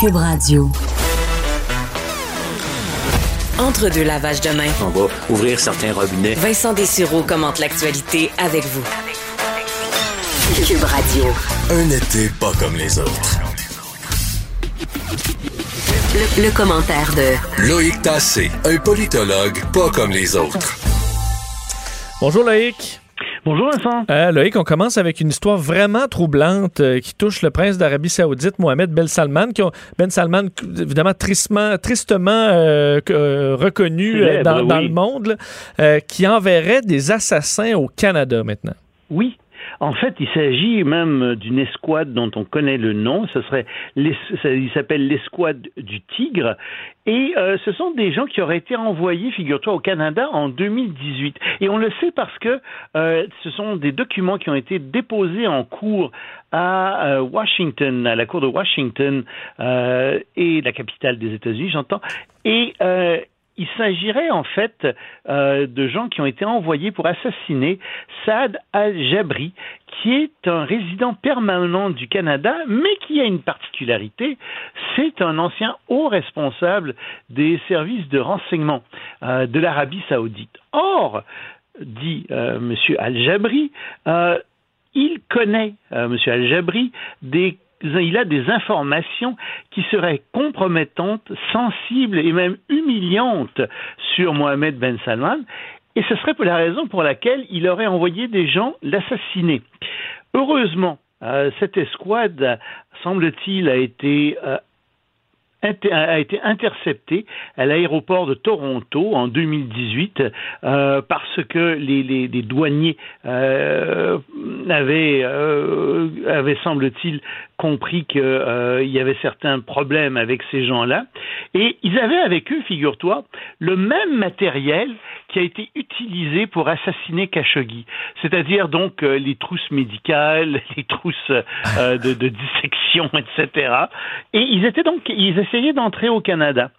Cube Radio. Entre deux lavages de main. On va ouvrir certains robinets. Vincent Dessureau commente l'actualité avec vous. Cube Radio. Un été pas comme les autres. Le, le commentaire de Loïc Tassé, un politologue pas comme les autres. Bonjour Loïc. Bonjour Vincent. Euh, Loïc, on commence avec une histoire vraiment troublante euh, qui touche le prince d'Arabie Saoudite, Mohamed Ben Salman, qui ont, Ben Salman, évidemment tristement, tristement euh, reconnu dans, le monde, là, qui enverrait des assassins au Canada maintenant. Oui. En fait, il s'agit même d'une escouade dont on connaît le nom. Ce serait, il s'appelle l'escouade du Tigre. Et euh, ce sont des gens qui auraient été envoyés, figure-toi, au Canada en 2018. Et on le sait parce que euh, ce sont des documents qui ont été déposés en cours à euh, Washington, à la cour de Washington euh, et la capitale des États-Unis, j'entends. Et euh, il s'agirait en fait euh, de gens qui ont été envoyés pour assassiner Saad al-Jabri, qui est un résident permanent du Canada, mais qui a une particularité, c'est un ancien haut responsable des services de renseignement euh, de l'Arabie saoudite. Or, dit euh, M. al-Jabri, il connaît, M. al-Jabri, des il a des informations qui seraient compromettantes, sensibles et même humiliantes sur Mohamed Ben Salman, et ce serait pour la raison pour laquelle il aurait envoyé des gens l'assassiner. Heureusement, euh, cette escouade, semble-t-il, a été euh, a été interceptée à l'aéroport de Toronto en 2018 euh, parce que les, douaniers avaient, avaient semble-t-il compris qu'il euh, y avait certains problèmes avec ces gens-là et ils avaient avec eux, figure-toi, le même matériel qui a été utilisé pour assassiner Khashoggi, c'est-à-dire donc euh, les trousses médicales, les trousses euh, de, de dissection, etc. Et ils étaient donc, ils essayaient d'entrer au Canada.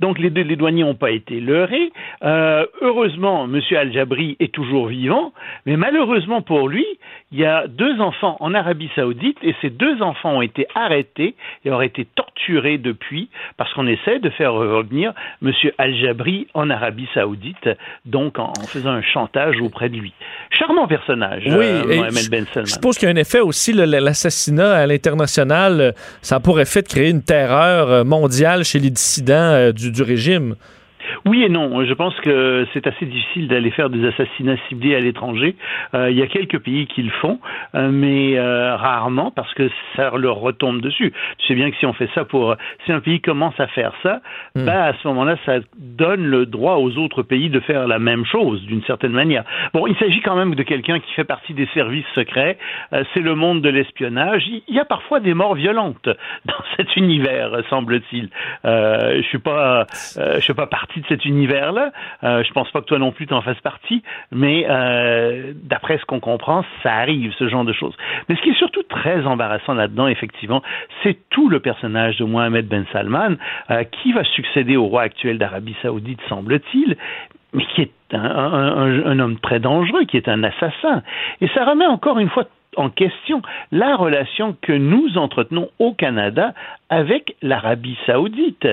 Donc les, les douaniers n'ont pas été leurrés. Euh, heureusement, M. Al-Jabri est toujours vivant, mais malheureusement pour lui, il y a deux enfants en Arabie Saoudite et ces deux enfants ont été arrêtés et auraient été torturés depuis parce qu'on essaie de faire revenir M. Al-Jabri en Arabie Saoudite, donc en, en faisant un chantage auprès de lui. Charmant personnage, Oui, euh, Mohamed Ben Salman. Je suppose qu'il y a un effet aussi, l'assassinat à l'international, euh, ça a pour effet de créer une terreur mondiale chez les dissidents euh, du, régime. Oui et non. Je pense que c'est assez difficile d'aller faire des assassinats ciblés à l'étranger. Euh, il y a quelques pays qui le font, euh, mais euh, rarement parce que ça leur retombe dessus. Tu sais bien que si on fait ça pour, si un pays commence à faire ça, Hmm. bah à ce moment-là, ça donne le droit aux autres pays de faire la même chose d'une certaine manière. Bon, il s'agit quand même de quelqu'un qui fait partie des services secrets. C'est le monde de l'espionnage. Il y a parfois des morts violentes dans cet univers, semble-t-il. Je suis pas, je suis pas partie de cet univers-là. Euh, je pense pas que toi non plus t'en fasses partie, mais euh, d'après ce qu'on comprend, ça arrive ce genre de choses. Mais ce qui est surtout très embarrassant là-dedans, effectivement, c'est tout le personnage de Mohamed Ben Salman euh, qui va succéder au roi actuel d'Arabie Saoudite, semble-t-il, mais qui est un, un- homme très dangereux, qui est un assassin. Et ça remet encore une fois en question la relation que nous entretenons au Canada avec l'Arabie saoudite.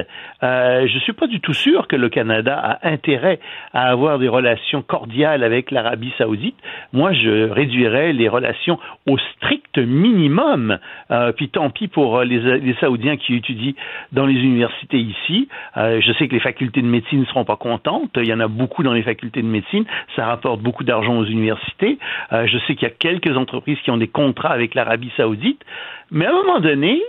Euh, je ne suis pas du tout sûr que le Canada a intérêt à avoir des relations cordiales avec l'Arabie saoudite. Moi, je réduirais les relations au strict minimum. Euh, puis tant pis pour les, les Saoudiens qui étudient dans les universités ici. Euh, je sais que les facultés de médecine ne seront pas contentes. Il y en a beaucoup dans les facultés de médecine. Ça rapporte beaucoup d'argent aux universités. Euh, je sais qu'il y a quelques entreprises qui ont des contrats avec l'Arabie saoudite. Mais à un moment donné,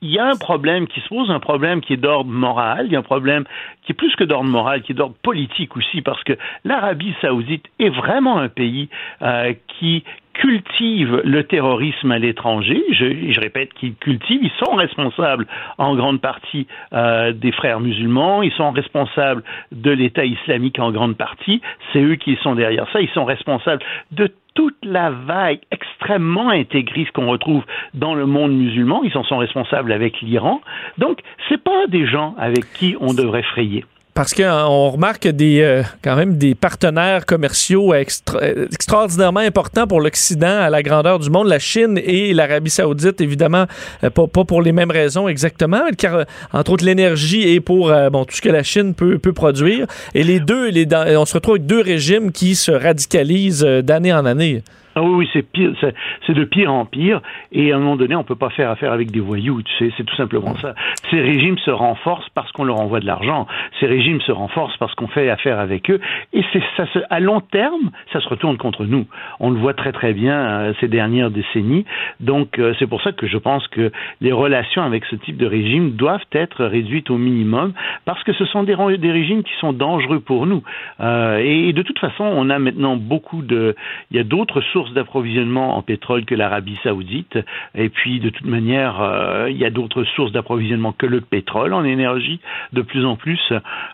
il y a un problème qui se pose, un problème qui est d'ordre moral, il y a un problème qui est plus que d'ordre moral, qui est d'ordre politique aussi, parce que l'Arabie saoudite est vraiment un pays euh, qui cultive le terrorisme à l'étranger. Je, répète qu'ils cultivent, ils sont responsables en grande partie euh, des frères musulmans, ils sont responsables de l'État islamique en grande partie, c'est eux qui sont derrière ça, ils sont responsables de toute la vague extrêmement intégriste qu'on retrouve dans le monde musulman, ils en sont responsables avec l'Iran. Donc, c'est pas des gens avec qui on devrait frayer. Parce qu'on remarque des, euh, quand même des partenaires commerciaux extraordinairement importants pour l'Occident à la grandeur du monde, la Chine et l'Arabie saoudite, évidemment, pas, pas, pour les mêmes raisons exactement, car entre autres l'énergie et pour bon, tout ce que la Chine peut, peut produire. Et les deux, les, on se retrouve avec deux régimes qui se radicalisent d'année en année. Ah oui, c'est de pire en pire. Et à un moment donné, on peut pas faire affaire avec des voyous, tu sais, c'est tout simplement ça. Ces régimes se renforcent parce qu'on leur envoie de l'argent. Ces régimes se renforcent parce qu'on fait affaire avec eux. Et ça, à long terme, ça se retourne contre nous. On le voit très très bien euh, ces dernières décennies. Donc euh, c'est pour ça que je pense que les relations avec ce type de régime doivent être réduites au minimum parce que ce sont des, des régimes qui sont dangereux pour nous. Euh, et de toute façon, on a maintenant beaucoup de, il y a d'autres sources d'approvisionnement en pétrole que l'Arabie saoudite. Et puis, de toute manière, euh, il y a d'autres sources d'approvisionnement que le pétrole en énergie, de plus en plus.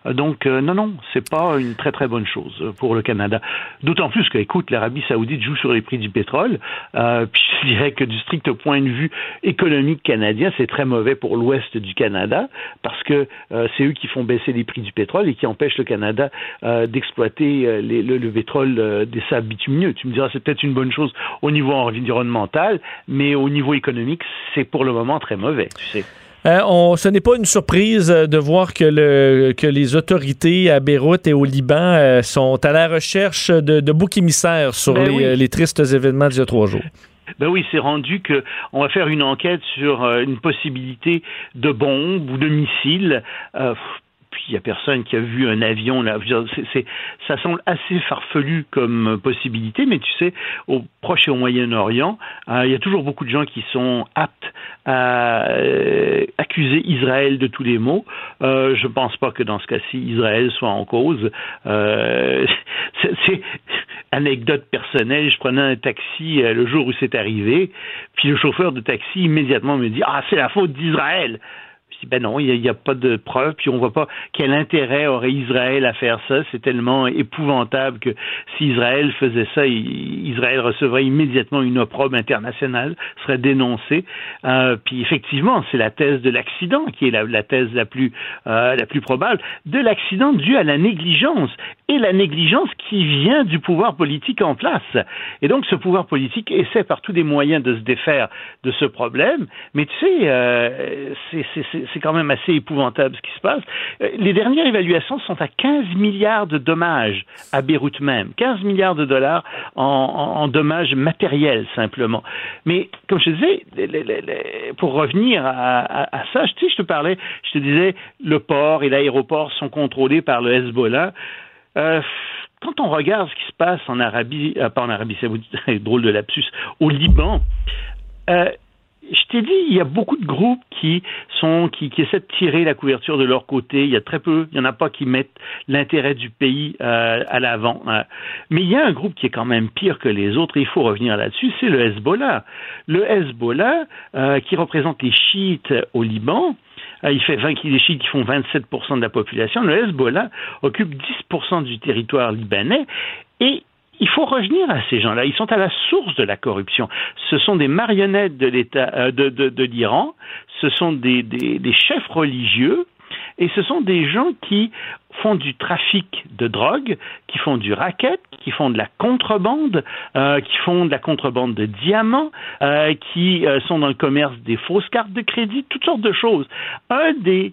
Donc, euh, non, non, c'est pas une très, très bonne chose pour le Canada. D'autant plus que, écoute, l'Arabie saoudite joue sur les prix du pétrole. Euh, puis, je dirais que du strict point de vue économique canadien, c'est très mauvais pour l'ouest du Canada parce que c'est eux qui font baisser les prix du pétrole et qui empêchent le Canada d'exploiter le, le, pétrole des sables bitumineux. Tu me diras, c'est peut-être une bonne chose au niveau environnemental, mais au niveau économique, c'est pour le moment très mauvais, tu sais. Euh, on, ce n'est pas une surprise euh, de voir que, le, que les autorités à Beyrouth et au Liban euh, sont à la recherche de, de boucs émissaires sur ben les, les, tristes événements d'il y a trois jours. Ben oui, c'est rendu que on va faire une enquête sur une possibilité de bombe ou de missile puis il n'y a personne qui a vu un avion là. C'est, ça semble assez farfelu comme possibilité, mais tu sais, au Proche et au Moyen-Orient, euh, il y a toujours beaucoup de gens qui sont aptes à euh, accuser Israël de tous les maux. Euh, je ne pense pas que dans ce cas-ci, Israël soit en cause. c'est, anecdote personnelle. Je prenais un taxi le jour où c'est arrivé, puis le chauffeur de taxi immédiatement me dit ah c'est la faute d'Israël ben non, il n'y a, pas de preuves, puis on voit pas quel intérêt aurait Israël à faire ça. C'est tellement épouvantable que si Israël faisait ça, Israël recevrait immédiatement une opprobre internationale, serait dénoncé. Euh, puis effectivement, c'est la thèse de l'accident qui est la, thèse la plus euh, la plus probable de l'accident dû à la négligence et la négligence qui vient du pouvoir politique en place. Et donc ce pouvoir politique essaie par tous les moyens de se défaire de ce problème, mais tu sais, euh, c'est c'est quand même assez épouvantable ce qui se passe. Euh, les dernières évaluations sont à 15 milliards de dommages à Beyrouth même. 15 milliards de dollars en, dommages matériels simplement. Mais comme je disais, pour revenir à, ça, je, je te parlais, je te disais, le port et l'aéroport sont contrôlés par le Hezbollah. Euh, quand on regarde ce qui se passe en Arabie, euh, pas en Arabie Saoudite, drôle de lapsus, au Liban, je t'ai dit, il y a beaucoup de groupes qui sont qui, essaient de tirer la couverture de leur côté. Il y a très peu, il y en a pas qui mettent l'intérêt du pays euh, à l'avant. Hein. Mais il y a un groupe qui est quand même pire que les autres. Il faut revenir là-dessus. C'est le Hezbollah. Le Hezbollah, euh, qui représente les chiites au Liban. Euh, il fait 20 les chiites qui font 27% de la population. Le Hezbollah occupe 10% du territoire libanais et il faut revenir à ces gens-là. Ils sont à la source de la corruption. Ce sont des marionnettes de l'État euh, de, de, l'Iran. Ce sont des, des, chefs religieux. Et ce sont des gens qui font du trafic de drogue, qui font du racket, qui font de la contrebande, euh, qui font de la contrebande de diamants, euh, qui sont dans le commerce des fausses cartes de crédit, toutes sortes de choses. Un des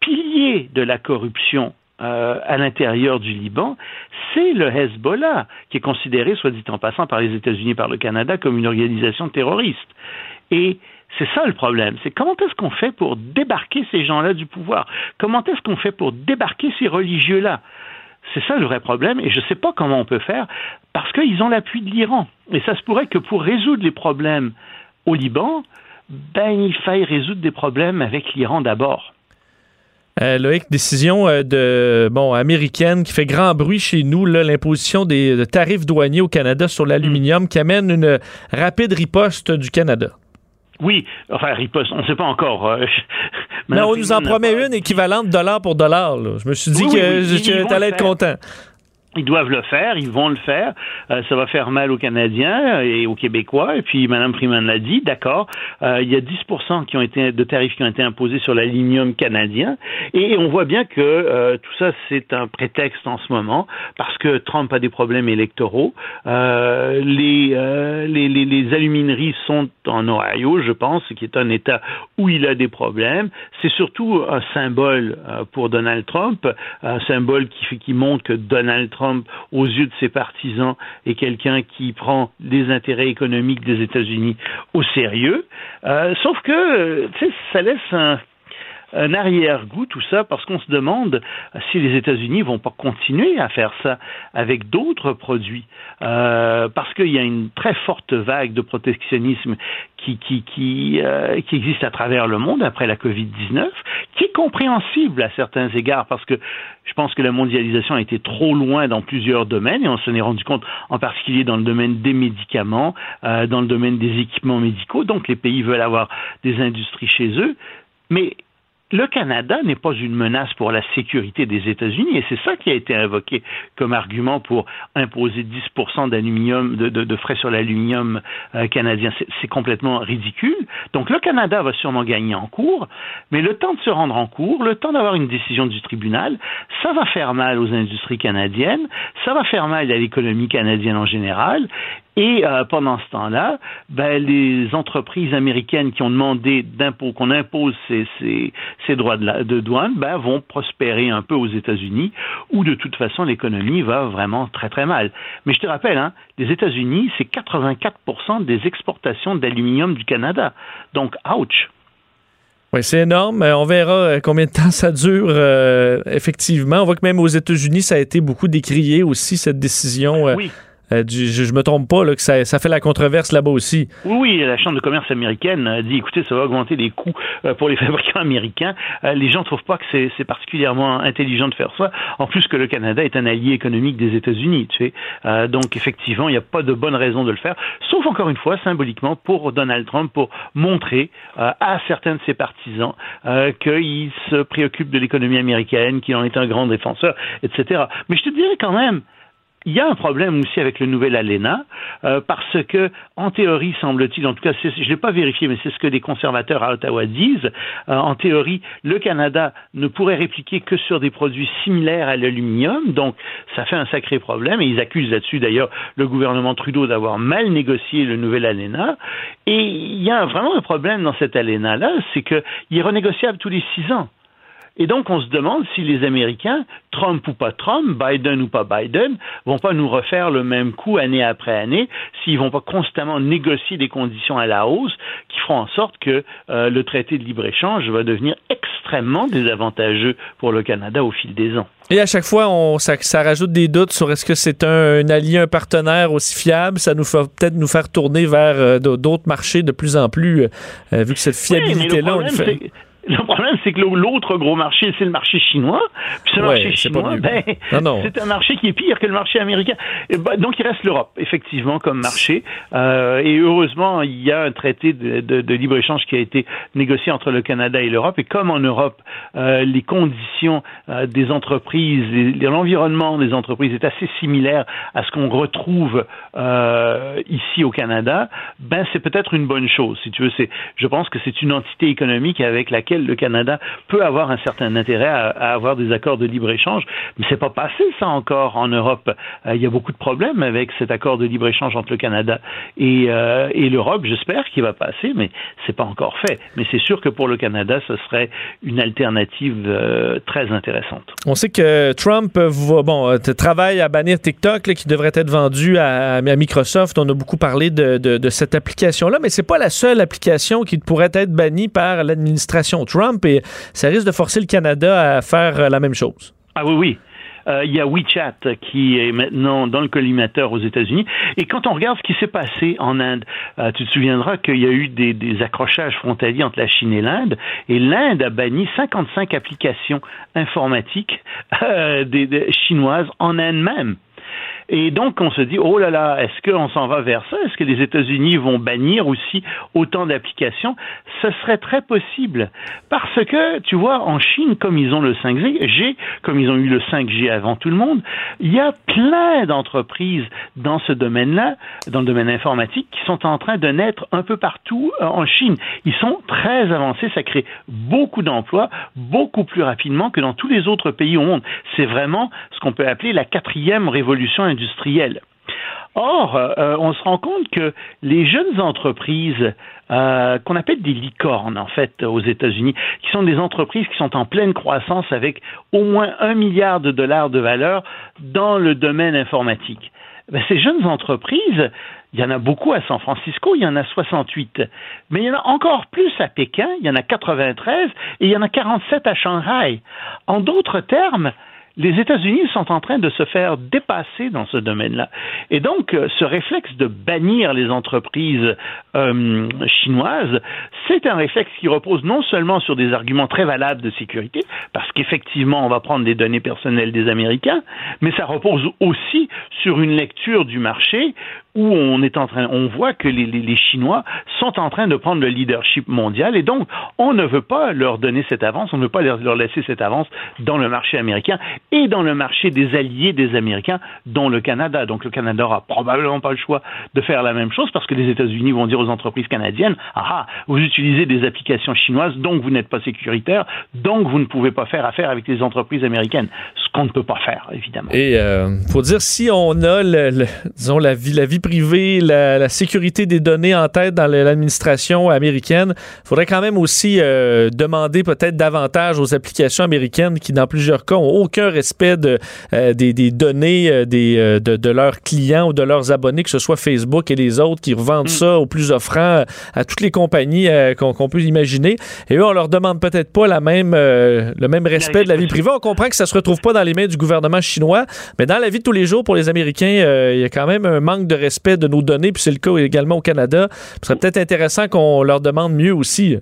piliers de la corruption euh, à l'intérieur du Liban, c'est le Hezbollah, qui est considéré, soit dit en passant, par les États-Unis et par le Canada comme une organisation terroriste. Et c'est ça le problème, c'est comment est-ce qu'on fait pour débarquer ces gens-là du pouvoir? Comment est-ce qu'on fait pour débarquer ces religieux-là? C'est ça le vrai problème, et je ne sais pas comment on peut faire, parce qu'ils ont l'appui de l'Iran. Et ça se pourrait que pour résoudre les problèmes au Liban, ben, il faille résoudre des problèmes avec l'Iran d'abord. Euh, Loïc, décision euh, de bon américaine qui fait grand bruit chez nous, l'imposition des tarifs douaniers au Canada sur l'aluminium qui amène une rapide riposte du Canada. Oui, enfin riposte, on ne sait pas encore. Euh, mais on nous en promet une équivalente dollar pour dollar. Je me suis dit que tu allais être content. Ils doivent le faire, ils vont le faire. Euh, ça va faire mal aux Canadiens et aux Québécois. Et puis, Mme Freeman l'a dit, d'accord, euh, il y a 10 qui ont été de tarifs qui ont été imposés sur l'aluminium canadien. Et on voit bien que euh, tout ça, c'est un prétexte en ce moment parce que Trump a des problèmes électoraux. Les, les, les, les, alumineries sont en Ohio, je pense, qui est un État où il a des problèmes. C'est surtout un symbole pour Donald Trump, un symbole qui, qui montre que Donald Trump Trump, aux yeux de ses partisans, est quelqu'un qui prend les intérêts économiques des États-Unis au sérieux. Euh, sauf que, ça laisse un, un arrière-goût, tout ça, parce qu'on se demande si les États-Unis vont pas continuer à faire ça avec d'autres produits, euh, parce qu'il y a une très forte vague de protectionnisme qui, qui, qui, euh, qui existe à travers le monde après la COVID-19, qui est compréhensible à certains égards, parce que je pense que la mondialisation a été trop loin dans plusieurs domaines, et on s'en est rendu compte en particulier dans le domaine des médicaments, euh, dans le domaine des équipements médicaux, donc les pays veulent avoir des industries chez eux, mais le Canada n'est pas une menace pour la sécurité des États-Unis et c'est ça qui a été invoqué comme argument pour imposer 10% d'aluminium, de, de, frais sur l'aluminium euh, canadien. C'est complètement ridicule. Donc le Canada va sûrement gagner en cours, mais le temps de se rendre en cours, le temps d'avoir une décision du tribunal, ça va faire mal aux industries canadiennes, ça va faire mal à l'économie canadienne en général et euh, pendant ce temps-là, ben, les entreprises américaines qui ont demandé d'impôt, qu'on impose ces, ces, ces droits de, de douane, ben, vont prospérer un peu aux États-Unis, où de toute façon l'économie va vraiment très très mal. Mais je te rappelle, hein, les États-Unis, c'est 84% des exportations d'aluminium du Canada. Donc, ouch. Oui, c'est énorme. On verra euh, combien de temps ça dure. Euh, effectivement, on voit que même aux États-Unis, ça a été beaucoup décrié aussi, cette décision. oui euh, je, je me trompe pas là, que ça, fait la controverse là-bas aussi. Oui, la Chambre de commerce américaine a dit écoutez, ça va augmenter les coûts euh, pour les fabricants américains. Euh, les gens ne trouvent pas que c'est particulièrement intelligent de faire ça. En plus que le Canada est un allié économique des États-Unis, tu sais. donc effectivement, il n'y a pas de bonne raison de le faire, sauf encore une fois symboliquement pour Donald Trump pour montrer à certains de ses partisans qu'il se préoccupe de l'économie américaine, qu'il en est un grand défenseur, etc. Mais je te dirais quand même il y a un problème aussi avec le nouvel ALENA, euh, parce que, en théorie, semble-t-il, en tout cas, je ne l'ai pas vérifié, mais c'est ce que les conservateurs à Ottawa disent, euh, en théorie, le Canada ne pourrait répliquer que sur des produits similaires à l'aluminium, donc ça fait un sacré problème, et ils accusent là-dessus d'ailleurs le gouvernement Trudeau d'avoir mal négocié le nouvel ALENA, et il y a vraiment un problème dans cet ALENA-là, c'est qu'il est renégociable tous les six ans. Et donc, on se demande si les Américains, Trump ou pas Trump, Biden ou pas Biden, vont pas nous refaire le même coup année après année, s'ils vont pas constamment négocier des conditions à la hausse qui feront en sorte que euh, le traité de libre-échange va devenir extrêmement désavantageux pour le Canada au fil des ans. Et à chaque fois, on, ça, rajoute des doutes sur est-ce que c'est un, allié, un partenaire aussi fiable. Ça nous fait peut-être nous faire tourner vers euh, d'autres marchés de plus en plus, euh, vu que cette fiabilité-là, on fait... Le problème, c'est que l'autre gros marché, c'est le marché chinois. Puis ce marché chinois, ben, c'est un marché qui est pire que le marché américain. Ben, donc, il reste l'Europe, effectivement, comme marché. Euh, et heureusement, il y a un traité de, de, de libre-échange qui a été négocié entre le Canada et l'Europe. Et comme en Europe, euh, les conditions euh, des entreprises, l'environnement des entreprises est assez similaire à ce qu'on retrouve ici au Canada, ben c'est peut-être une bonne chose. Si tu veux, je pense que c'est une entité économique avec laquelle le Canada peut avoir un certain intérêt à, avoir des accords de libre-échange, mais c'est pas passé ça encore en Europe. Euh, il y a beaucoup de problèmes avec cet accord de libre-échange entre le Canada et, euh, et l'Europe. J'espère qu'il va passer, mais c'est pas encore fait. Mais c'est sûr que pour le Canada, ce serait une alternative euh, très intéressante. On sait que Trump va, bon, travaille à bannir TikTok, qui devrait être vendu à, Microsoft. On a beaucoup parlé de, de, de cette application-là, mais c'est pas la seule application qui pourrait être bannie par l'administration Trump et ça risque de forcer le Canada à faire euh, la même chose. Ah oui, oui. Euh, il y a WeChat qui est maintenant dans le collimateur aux États-Unis. Et quand on regarde ce qui s'est passé en Inde, euh, tu te souviendras qu'il y a eu des, accrochages frontaliers entre la Chine et l'Inde, et l'Inde a banni 55 applications informatiques chinoises en Inde même. Et donc, on se dit, oh là là, est-ce qu'on s'en va vers ça? Est-ce que les États-Unis vont bannir aussi autant d'applications? Ce serait très possible. Parce que, tu vois, en Chine, comme ils ont le 5G, comme ils ont eu le 5G avant tout le monde, il y a plein d'entreprises dans ce domaine-là, dans le domaine informatique, qui sont en train de naître un peu partout euh, en Chine. Ils sont très avancés, ça crée beaucoup d'emplois, beaucoup plus rapidement que dans tous les autres pays au monde. C'est vraiment ce qu'on peut appeler la quatrième révolution industrielle. Or, euh, on se rend compte que les jeunes entreprises euh, qu'on appelle des licornes, en fait, aux États-Unis, qui sont des entreprises qui sont en pleine croissance avec au moins un milliard de dollars de valeur dans le domaine informatique. Ben, ces jeunes entreprises, il y en a beaucoup à San Francisco, il y en a 68. Mais il y en a encore plus à Pékin, il y en a 93 et il y en a 47 à Shanghai. En d'autres termes, les États-Unis sont en train de se faire dépasser dans ce domaine-là. Et donc, euh, ce réflexe de bannir les entreprises euh, chinoises, c'est un réflexe qui repose non seulement sur des arguments très valables de sécurité, parce qu'effectivement, on va prendre des données personnelles des Américains, mais ça repose aussi sur une lecture du marché où on est en train, on voit que les, Chinois sont en train de prendre le leadership mondial et donc on ne veut pas leur donner cette avance, on ne veut pas leur, laisser cette avance dans le marché américain et dans le marché des alliés des Américains, dont le Canada. Donc le Canada aura probablement pas le choix de faire la même chose parce que les États-Unis vont dire aux entreprises canadiennes ah, ah vous utilisez des applications chinoises, donc vous n'êtes pas sécuritaire, donc vous ne pouvez pas faire affaire avec les entreprises américaines, ce qu'on ne peut pas faire évidemment. Et euh, faut dire si on a le, disons la vie la vie privée, la, sécurité des données en tête dans l'administration américaine, il faudrait quand même aussi euh, demander peut-être davantage aux applications américaines qui, dans plusieurs cas, n'ont aucun respect de, euh, des, données euh, des, de, de, leurs clients ou de leurs abonnés, que ce soit Facebook et les autres qui revendent mm. ça au plus offrant à toutes les compagnies qu'on peut imaginer. Et eux, on leur demande peut-être pas la même, le même respect de la vie privée. On comprend que ça se retrouve pas dans les mains du gouvernement chinois, mais dans la vie de tous les jours, pour les Américains, il y a quand même un manque de respect respect de nos données, puis c'est le cas également au Canada. Ce serait peut-être intéressant qu'on leur demande mieux aussi.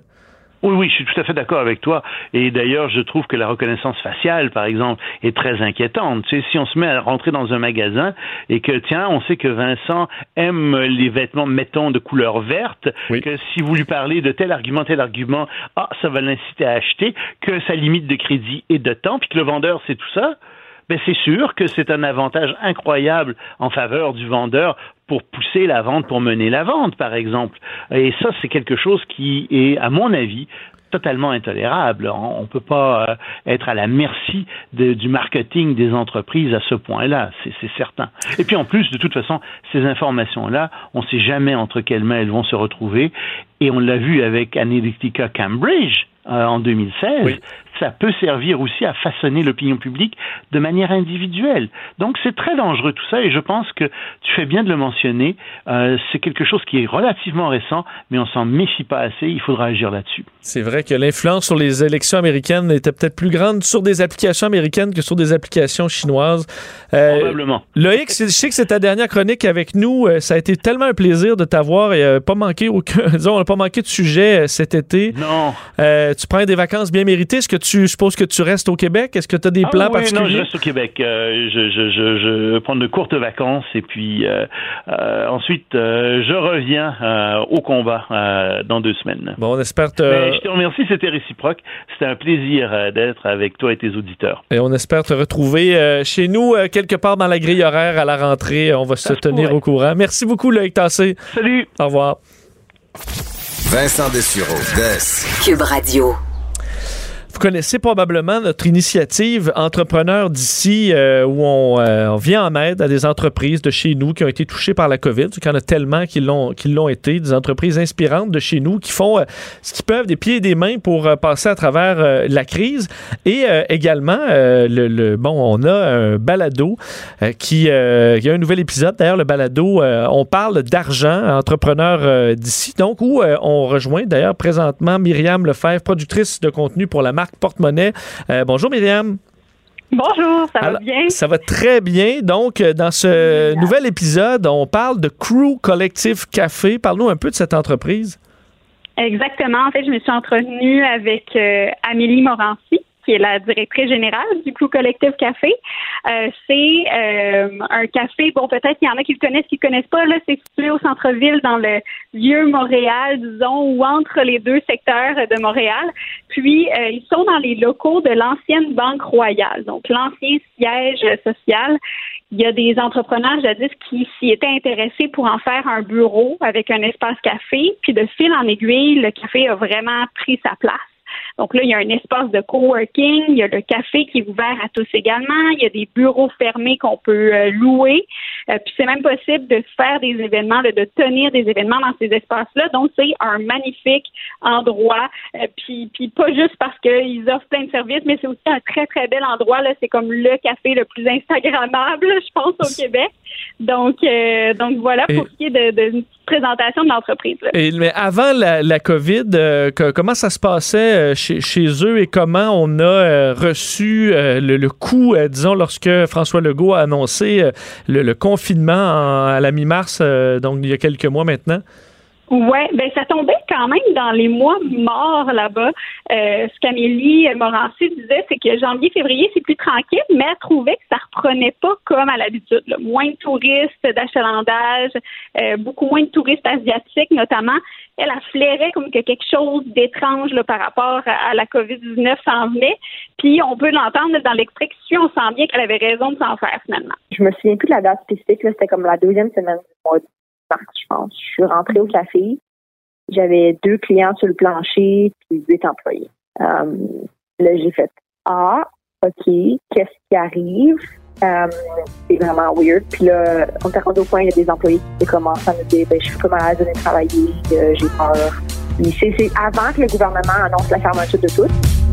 Oui, oui, je suis tout à fait d'accord avec toi. Et d'ailleurs, je trouve que la reconnaissance faciale, par exemple, est très inquiétante. Tu sais, si on se met à rentrer dans un magasin et que, tiens, on sait que Vincent aime les vêtements, mettons, de couleur verte, que si vous lui parlez de tel argument, tel argument, ah, ça va l'inciter à acheter, que sa limite de crédit est de temps, puis que le vendeur, c'est tout ça, ben c'est sûr que c'est un avantage incroyable en faveur du vendeur pour pousser la vente, pour mener la vente, par exemple. Et ça, c'est quelque chose qui est, à mon avis, totalement intolérable. On ne peut pas euh, être à la merci du marketing des entreprises à ce point-là, c'est certain. Et puis en plus, de toute façon, ces informations-là, on ne sait jamais entre quelles mains elles vont se retrouver. Et on l'a vu avec Analytica Cambridge euh, en 2016 ça peut servir aussi à façonner l'opinion publique de manière individuelle. Donc c'est très dangereux tout ça et je pense que tu fais bien de le mentionner. Euh, c'est quelque chose qui est relativement récent, mais on s'en méfie pas assez. Il faudra agir là-dessus. C'est vrai que l'influence sur les élections américaines était peut-être plus grande sur des applications américaines que sur des applications chinoises. Euh, Probablement. Loïc, je sais que c'est ta dernière chronique avec nous. Euh, ça a été tellement un plaisir de t'avoir et pas manqué aucun, disons, on n'a pas manqué de sujet cet été. Non. tu prends des vacances bien méritées. Est-ce que tu je suppose que tu restes au Québec. Est-ce que tu as des ah plans oui, particuliers? Non, je reste au Québec. Euh, je, je, je, prendre de courtes vacances et puis euh, euh, ensuite je reviens au combat dans deux semaines. Bon, on espère te... je te remercie, c'était réciproque. C'était un plaisir d'être avec toi et tes auditeurs. Et on espère te retrouver chez nous quelque part dans la grille horaire à la rentrée. On va se tenir au courant. Merci beaucoup, Loïc Tassé. Salut. Au revoir. Vincent Dessureau, Des. Cube Radio. Vous connaissez probablement notre initiative Entrepreneurs d'ici, euh, où euh, on, vient en aide à des entreprises de chez nous qui ont été touchées par la COVID. Il y en a tellement qui l'ont, été, des entreprises inspirantes de chez nous qui font euh, ce qu'ils peuvent des pieds et des mains pour passer à travers la crise. Et également, le, bon, on a un balado qui, il y a un nouvel épisode. D'ailleurs, le balado, on parle d'argent, entrepreneurs d'ici, donc où on rejoint d'ailleurs présentement Myriam Lefebvre, productrice de contenu pour la marque Porte-Monnaie. Euh, bonjour Myriam. Bonjour, ça va bien? Ça va très bien. Donc, euh, dans ce nouvel épisode, on parle de Crew Collective Café. Parle-nous un peu de cette entreprise. Exactement. En fait, je me suis entretenue avec euh, Amélie Morancy, qui est la directrice générale du Clou Collectif Café. Euh, c'est euh, un café, bon, peut-être qu'il y en a qui le connaissent, qui ne connaissent pas, là, c'est situé au centre-ville, dans le vieux Montréal, disons, ou entre les deux secteurs de Montréal. Puis, euh, ils sont dans les locaux de l'ancienne Banque Royale, donc l'ancien siège social. Il y a des entrepreneurs jadis qui s'y étaient intéressés pour en faire un bureau avec un espace café. Puis de fil en aiguille, le café a vraiment pris sa place. Donc là, il y a un espace de coworking, il y a le café qui est ouvert à tous également, il y a des bureaux fermés qu'on peut euh, louer, euh, puis c'est même possible de faire des événements, de tenir des événements dans ces espaces-là. Donc c'est un magnifique endroit, euh, puis, puis pas juste parce qu'ils offrent plein de services, mais c'est aussi un très très bel endroit. Là, c'est comme le café le plus instagrammable, je pense, au Québec. Donc, donc voilà pour ce qui est de, de, présentation de l'entreprise. Mais avant la, la COVID, comment ça se passait chez chez, eux et comment on a euh, reçu euh, le, le, coup, euh, disons, lorsque François Legault a annoncé le, confinement à la mi-mars, donc il y a quelques mois maintenant? Ouais, ben ça tombait quand même dans les mois morts là-bas. Euh, ce qu'Amélie Morancy disait, c'est que janvier, février, c'est plus tranquille, mais elle trouvait que ça reprenait pas comme à l'habitude. Moins de touristes d'achalandage, euh, beaucoup moins de touristes asiatiques notamment. Elle a flairé comme que quelque chose d'étrange par rapport à, la COVID-19 s'en venait. Puis on peut l'entendre dans l'extrait on sent bien qu'elle avait raison de s'en faire finalement. Je me souviens plus de la date spécifique, c'était comme la deuxième semaine du mois je pense. Je suis rentrée au café. J'avais deux clients sur le plancher puis huit employés. Euh, là, j'ai fait Ah, OK, qu'est-ce qui arrive? Euh, c'est vraiment weird. Puis là, on est rendu au point, il y a des employés qui commencent à me dire ben, je suis pas malade de travailler, euh, j'ai peur. c'est avant que le gouvernement annonce la fermeture de tout.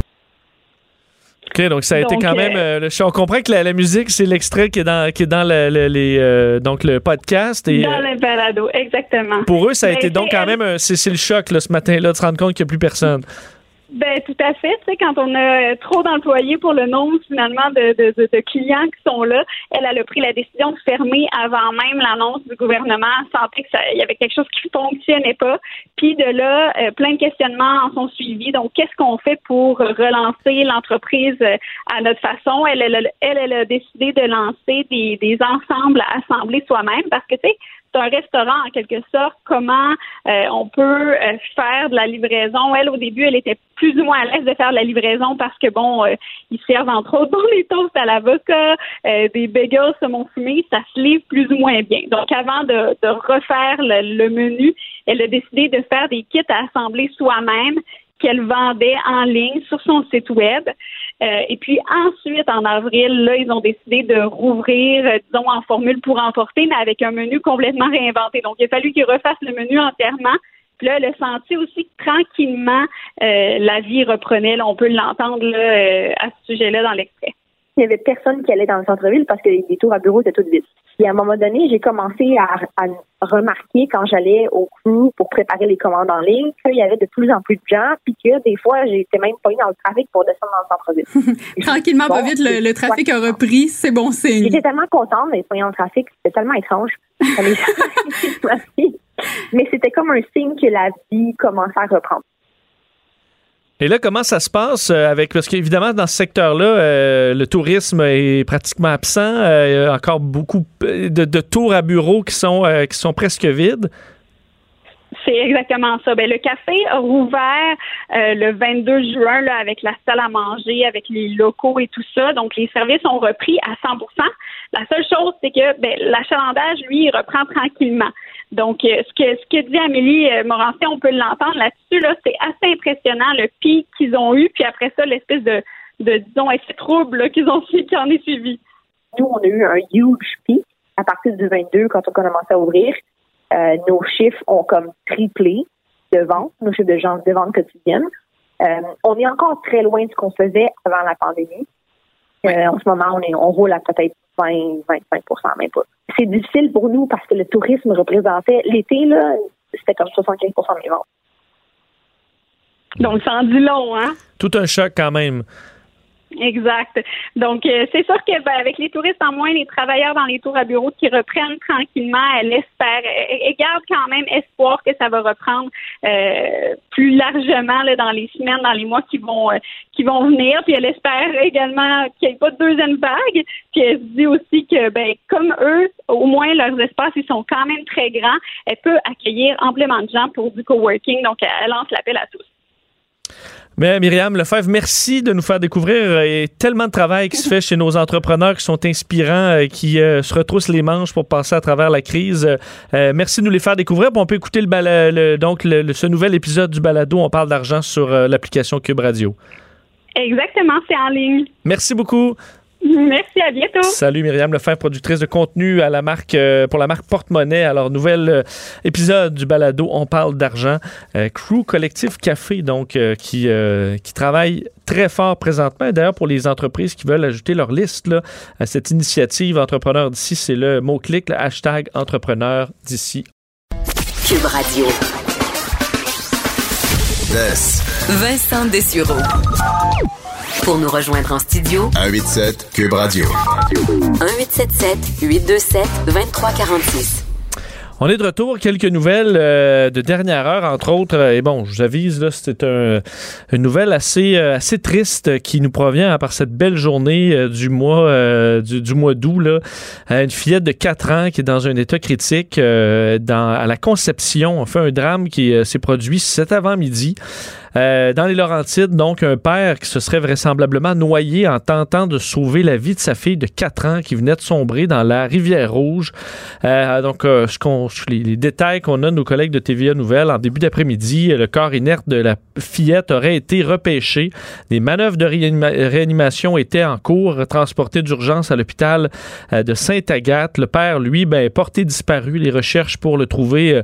OK, donc ça a été quand même. Euh, euh on comprend que la, musique, c'est l'extrait qui est dans, qui est dans le, les, euh, donc le podcast. Et, dans le balado, exactement. Pour eux, ça a été donc quand même. C'est le choc là, ce matin-là de se rendre compte qu'il n'y a plus personne. Ben tout à fait. Tu sais, quand on a trop d'employés pour le nombre finalement de, de, de, clients qui sont là, elle, elle a pris la décision de fermer avant même l'annonce du gouvernement. Elle sentait qu'il y avait quelque chose qui fonctionnait pas. Puis de là, euh, plein de questionnements en sont suivis. Donc, qu'est-ce qu'on fait pour relancer l'entreprise euh, à notre façon? Elle, elle, elle, elle a décidé de lancer des, des ensembles assemblés soi-même parce que tu sais un restaurant en quelque sorte, comment euh, on peut euh, faire de la livraison? Elle, au début, elle était plus ou moins à l'aise de faire de la livraison parce que, bon, euh, ils servent entre autres dans les toasts à l'avocat, des bagels saumon fumé, ça se livre plus ou moins bien. Donc, avant de, refaire le, menu, elle a décidé de faire des kits à assembler soi-même qu'elle vendait en ligne sur son site web. Euh, et puis ensuite, en avril, là, ils ont décidé de rouvrir, euh, disons, en formule pour emporter, mais avec un menu complètement réinventé. Donc, il a fallu qu'ils refassent le menu entièrement. Puis là, le senti aussi tranquillement, euh, la vie reprenait. on peut l'entendre à ce sujet-là dans l'extrait il n'y avait personne qui allait dans le centre-ville parce que les tours à bureau étaient toutes vides. Et à un moment donné, j'ai commencé à, remarquer quand j'allais au crew pour préparer les commandes en ligne qu'il y avait de plus en plus de gens, puis que des fois, j'étais même pas dans le trafic pour descendre dans le centre-ville. Tranquillement, pas vite, le, trafic a repris, c'est bon signe. J'étais tellement contente d'être dans le trafic, c'était tellement étrange. Mais c'était comme un signe que la vie commençait à reprendre. Et là, comment ça se passe euh, avec parce qu'évidemment dans ce secteur-là, euh, le tourisme est pratiquement absent. Euh, il y a encore beaucoup de, tours à bureaux qui sont qui sont presque vides. C'est exactement ça. Ben, le café a rouvert le 22 juin là, avec la salle à manger, avec les locaux et tout ça. Donc, les services ont repris à 100% La seule chose, c'est que ben, l'achalandage, lui, il reprend tranquillement. Donc, euh, ce que, ce que dit Amélie euh, Morancé, on peut l'entendre là-dessus, là, c'est assez impressionnant le pic qu'ils ont eu, puis après ça, l'espèce de, de disons, effet trouble qu'ils ont qui en est suivi. Nous, on a eu un huge pic à partir du 22 quand on a commencé à ouvrir. Euh, nos chiffres ont comme triplé de vente, nos chiffres de, gens, de vente quotidienne. on est encore très loin de ce qu'on faisait avant la pandémie. En ce moment, on, est, on roule à peut-être 20, 25% même pas. C'est difficile pour nous parce que le tourisme représentait l'été, là, c'était comme 75% des ventes. Donc, ça en dit long, hein? Tout un choc quand même. Exact. Donc, euh, c'est sûr que ben, avec les touristes en moins, les travailleurs dans les tours à bureaux qui reprennent tranquillement, elle espère, elle, garde quand même espoir que ça va reprendre euh, plus largement là, dans les semaines, dans les mois qui vont euh, qui vont venir. Puis elle espère également qu'il n'y ait pas de deuxième vague. Puis elle se dit aussi que, ben, comme eux, au moins leurs espaces ils sont quand même très grands. Elle peut accueillir amplement de gens pour du coworking. Donc, elle lance l'appel à tous. Mais Myriam Lefebvre, merci de nous faire découvrir euh, tellement de travail qui se fait chez nos entrepreneurs qui sont inspirants, euh, qui euh, se retroussent les manches pour passer à travers la crise. merci de nous les faire découvrir. on peut écouter le, donc ce nouvel épisode du balado. On parle d'argent sur l'application Cube Radio. Exactement, c'est en ligne. Merci beaucoup. Merci, à bientôt. Salut Myriam Lefebvre, productrice de contenu à la marque, euh, pour la marque Porte-Monnaie. Alors, nouvel euh, épisode du balado On parle d'argent. Euh, Crew Collectif Café, donc, qui, qui travaille très fort présentement. D'ailleurs, pour les entreprises qui veulent ajouter leur liste là, à cette initiative Entrepreneur d'ici, c'est le mot-clic, le hashtag Entrepreneur d'ici. Cube Radio. Vincent Dessureau. Pour nous rejoindre en studio, 187 Cube Radio. 1877 827 2346. On est de retour. Quelques nouvelles euh, de dernière heure, entre autres. et bon, je vous avise, là, c'était une nouvelle assez, euh, assez triste qui nous provient à par cette belle journée euh, du mois du, mois d'août. Là. une fillette de 4 ans qui est dans un état critique dans, à la conception. On fait un drame qui s'est produit cet avant-midi. Euh, dans les Laurentides, donc, un père qui se serait vraisemblablement noyé en tentant de sauver la vie de sa fille de 4 ans qui venait de sombrer dans la rivière Rouge. Euh, donc, euh, les, les, détails qu'on a de nos collègues de TVA Nouvelles en début d'après-midi, le corps inerte de la fillette aurait été repêché. Des manœuvres de réanimation étaient en cours, transporté d'urgence à l'hôpital de Sainte-Agathe. Le père, lui, ben, porté disparu. Les recherches pour le trouver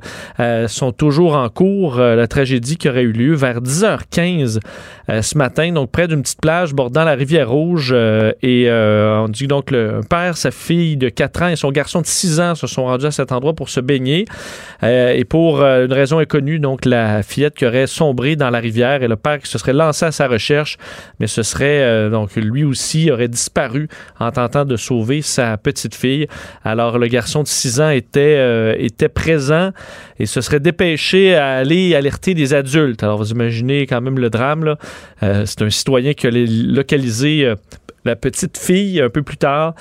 sont toujours en cours. la tragédie qui aurait eu lieu vers 10 h 15 euh, ce matin, donc près d'une petite plage bordant la rivière Rouge. Euh, et euh, on dit donc le père, sa fille de 4 ans et son garçon de 6 ans se sont rendus à cet endroit pour se baigner. et pour une raison inconnue, donc la fillette qui aurait sombré dans la rivière et le père qui se serait lancé à sa recherche, mais ce serait donc lui aussi aurait disparu en tentant de sauver sa petite fille. Alors le garçon de 6 ans était, était présent et se serait dépêché à aller alerter des adultes. Alors vous imaginez quand même le drame. Euh, c'est un citoyen qui a localisé euh, la petite fille un peu plus tard.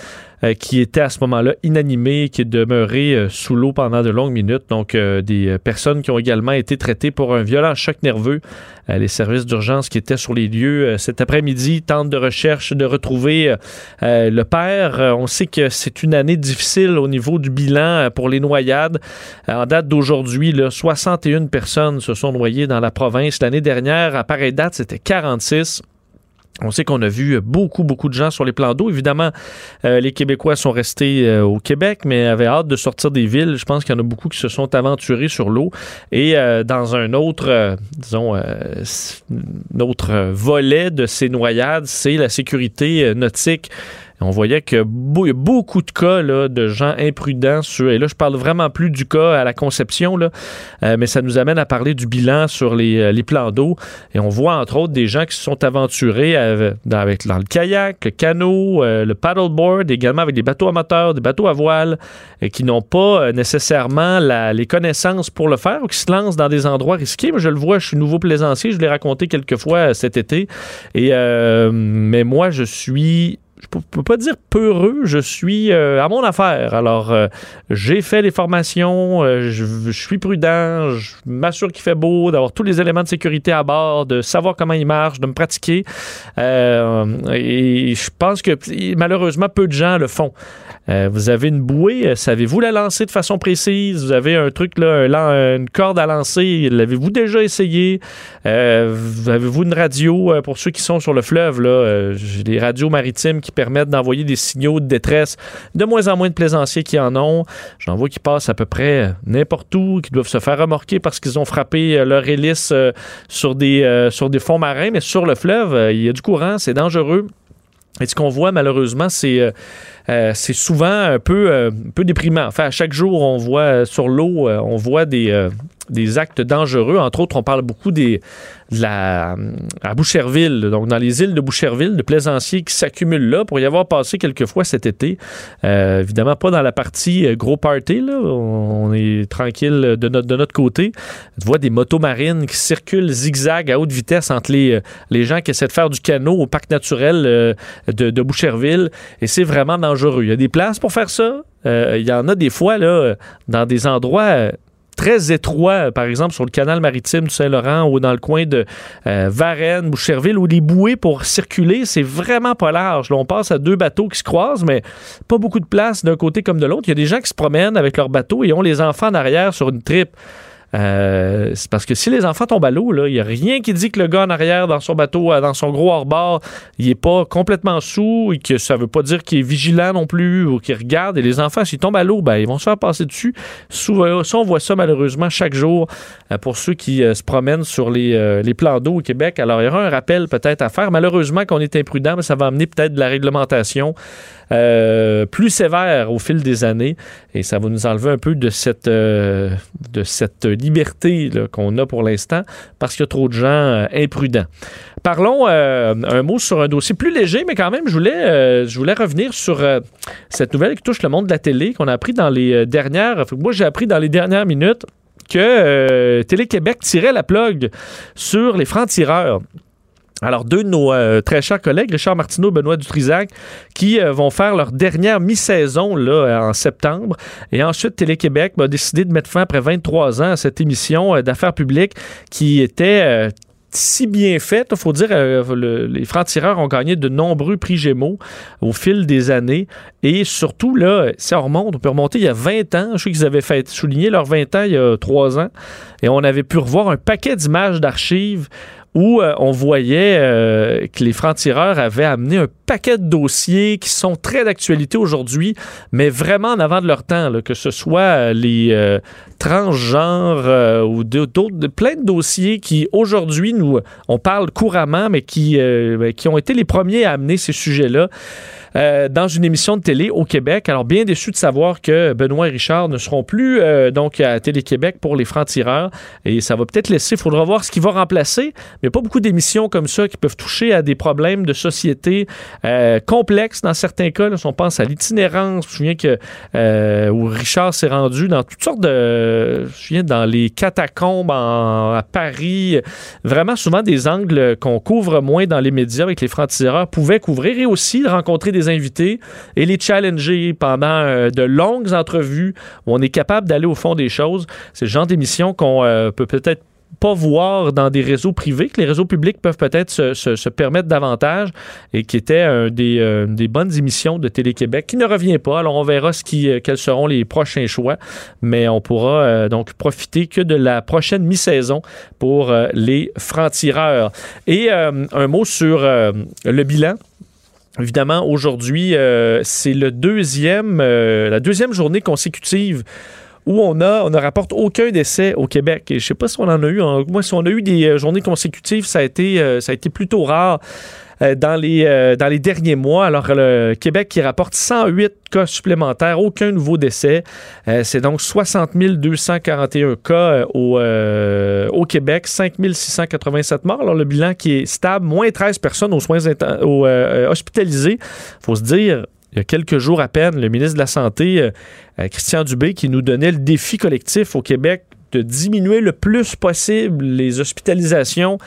Euh, qui était à ce moment-là inanimée, qui est demeurée sous l'eau pendant de longues minutes. Donc, des personnes qui ont également été traitées pour un violent choc nerveux. les services d'urgence qui étaient sur les lieux cet après-midi tentent de recherche de retrouver le père. on sait que c'est une année difficile au niveau du bilan pour les noyades. en date d'aujourd'hui, 61 personnes se sont noyées dans la province. L'année dernière, à pareille date, c'était 46. On sait qu'on a vu beaucoup, beaucoup de gens sur les plans d'eau. Évidemment, euh, les Québécois sont restés euh, au Québec, mais avaient hâte de sortir des villes. Je pense qu'il y en a beaucoup qui se sont aventurés sur l'eau. Et euh, dans un autre, disons, autre volet de ces noyades, c'est la sécurité nautique on voyait que beaucoup de cas de gens imprudents sur, et là je parle vraiment plus du cas à la conception, euh, mais ça nous amène à parler du bilan sur les, euh, plans d'eau. Et on voit entre autres des gens qui se sont aventurés avec, dans, le kayak, le canot, euh, le paddleboard, également avec des bateaux à moteur, des bateaux à voile, qui n'ont pas nécessairement les connaissances pour le faire ou qui se lancent dans des endroits risqués. Mais je le vois, je suis nouveau plaisancier, je l'ai raconté quelques fois cet été. Mais moi, je suis je peux pas dire peureux, je suis euh, à mon affaire. Alors, euh, j'ai fait les formations, euh, je, suis prudent, je m'assure qu'il fait beau, d'avoir tous les éléments de sécurité à bord, de savoir comment il marche, de me pratiquer. et je pense que malheureusement, peu de gens le font. vous avez une bouée, savez-vous la lancer de façon précise? Vous avez un truc, là, une corde à lancer, l'avez-vous déjà essayé? Avez-vous une radio pour ceux qui sont sur le fleuve? Là, j'ai des radios maritimes qui permettent d'envoyer des signaux de détresse. De moins en moins de plaisanciers qui en ont. J'en vois qui passent à peu près n'importe où, qui doivent se faire remorquer parce qu'ils ont frappé euh, leur hélice euh, sur, des, euh, sur des fonds marins, mais sur le fleuve, il y a du courant, c'est dangereux. Et ce qu'on voit malheureusement, c'est c'est souvent un peu, un peu déprimant. Enfin, à chaque jour, on voit sur l'eau, on voit des, des actes dangereux. Entre autres, on parle beaucoup des, de la, à Boucherville, donc dans les îles de Boucherville, de plaisanciers qui s'accumulent là pour y avoir passé quelques fois cet été. Euh, évidemment, pas dans la partie euh, gros party, là. On est tranquille de notre, de notre côté. Tu vois des motos marines qui circulent zigzag à haute vitesse entre les, euh, les gens qui essaient de faire du canot au parc naturel de, de Boucherville. Et c'est vraiment Il y a des places pour faire ça. il y en a des fois, dans des endroits très étroit, par exemple sur le canal maritime du Saint-Laurent ou dans le coin de euh, Varennes, Boucherville, où les bouées pour circuler, c'est vraiment pas large. Là, on passe à deux bateaux qui se croisent, mais pas beaucoup de place d'un côté comme de l'autre. Il y a des gens qui se promènent avec leur bateau et ont les enfants en arrière sur une tripe. Euh, c'est parce que si les enfants tombent à l'eau, il n'y a rien qui dit que le gars en arrière dans son bateau, euh, dans son gros hors-bord, il n'est pas complètement sous et que ça veut pas dire qu'il est vigilant non plus ou qu'il regarde. Et les enfants, s'ils tombent à l'eau, ben, ils vont se faire passer dessus. Souvent, ça, on voit ça malheureusement chaque jour euh, pour ceux qui se promènent sur les, les plans d'eau au Québec. Alors, il y aura un rappel peut-être à faire. Malheureusement qu'on est imprudent, mais ça va amener peut-être de la réglementation euh, plus sévère au fil des années et ça va nous enlever un peu de cette, euh, liberté qu'on a pour l'instant parce qu'il y a trop de gens euh, imprudents. Parlons un mot sur un dossier plus léger, mais quand même, je voulais, je voulais revenir sur cette nouvelle qui touche le monde de la télé qu'on a appris dans les dernières. Moi, j'ai appris dans les dernières minutes que Télé-Québec tirait la plug sur les francs-tireurs. Alors, deux de nos euh, très chers collègues, Richard Martineau et Benoît Dutrisac, qui euh, vont faire leur dernière mi-saison là, euh, en septembre. Et ensuite, Télé-Québec a décidé de mettre fin après 23 ans à cette émission d'affaires publiques qui était si bien faite. Il faut dire, les francs-tireurs ont gagné de nombreux prix Gémeaux au fil des années. Et surtout, là, si on remonte, on peut remonter il y a 20 ans. Je sais qu'ils avaient fait souligner leurs 20 ans il y a 3 ans. Et on avait pu revoir un paquet d'images d'archives où euh, on voyait euh, que les francs-tireurs avaient amené un paquet de dossiers qui sont très d'actualité aujourd'hui, mais vraiment en avant de leur temps, que ce soit euh, les transgenres ou d'autres, plein de dossiers qui aujourd'hui nous on parle couramment, mais qui, ben, qui ont été les premiers à amener ces sujets-là. Euh, dans une émission de télé au Québec. Alors, bien déçu de savoir que Benoît et Richard ne seront plus euh, donc à Télé-Québec pour les francs-tireurs. Et ça va peut-être laisser, il faudra voir ce qui va remplacer. Mais pas beaucoup d'émissions comme ça qui peuvent toucher à des problèmes de société euh, complexes dans certains cas. Là, si on pense à l'itinérance, je me souviens que où Richard s'est rendu dans toutes sortes de. Je me souviens dans les catacombes à Paris. Vraiment, souvent des angles qu'on couvre moins dans les médias avec les francs-tireurs pouvaient couvrir et aussi rencontrer des invités et les challenger pendant euh, de longues entrevues où on est capable d'aller au fond des choses. C'est le genre d'émission qu'on euh, peut peut-être pas voir dans des réseaux privés, que les réseaux publics peuvent peut-être se, permettre davantage et qui était des, euh, des, bonnes émissions de Télé-Québec qui ne revient pas. Alors, on verra ce qui, quels seront les prochains choix, mais on pourra donc profiter que de la prochaine mi-saison pour les francs-tireurs. Et un mot sur le bilan Évidemment, aujourd'hui, euh, c'est euh, la deuxième journée consécutive où on ne rapporte aucun décès au Québec. Je sais pas si on en a eu. moi, si on a eu des euh, journées consécutives, ça a été plutôt rare. Euh, dans, les, euh, dans les derniers mois. Alors, le Québec qui rapporte 108 cas supplémentaires, aucun nouveau décès. Euh, c'est donc 60 241 cas au, au Québec, 5 687 morts. Alors, le bilan qui est stable, moins 13 personnes aux soins hospitalisés. Il faut se dire, il y a quelques jours à peine, le ministre de la Santé, Christian Dubé, qui nous donnait le défi collectif au Québec de diminuer le plus possible les hospitalisations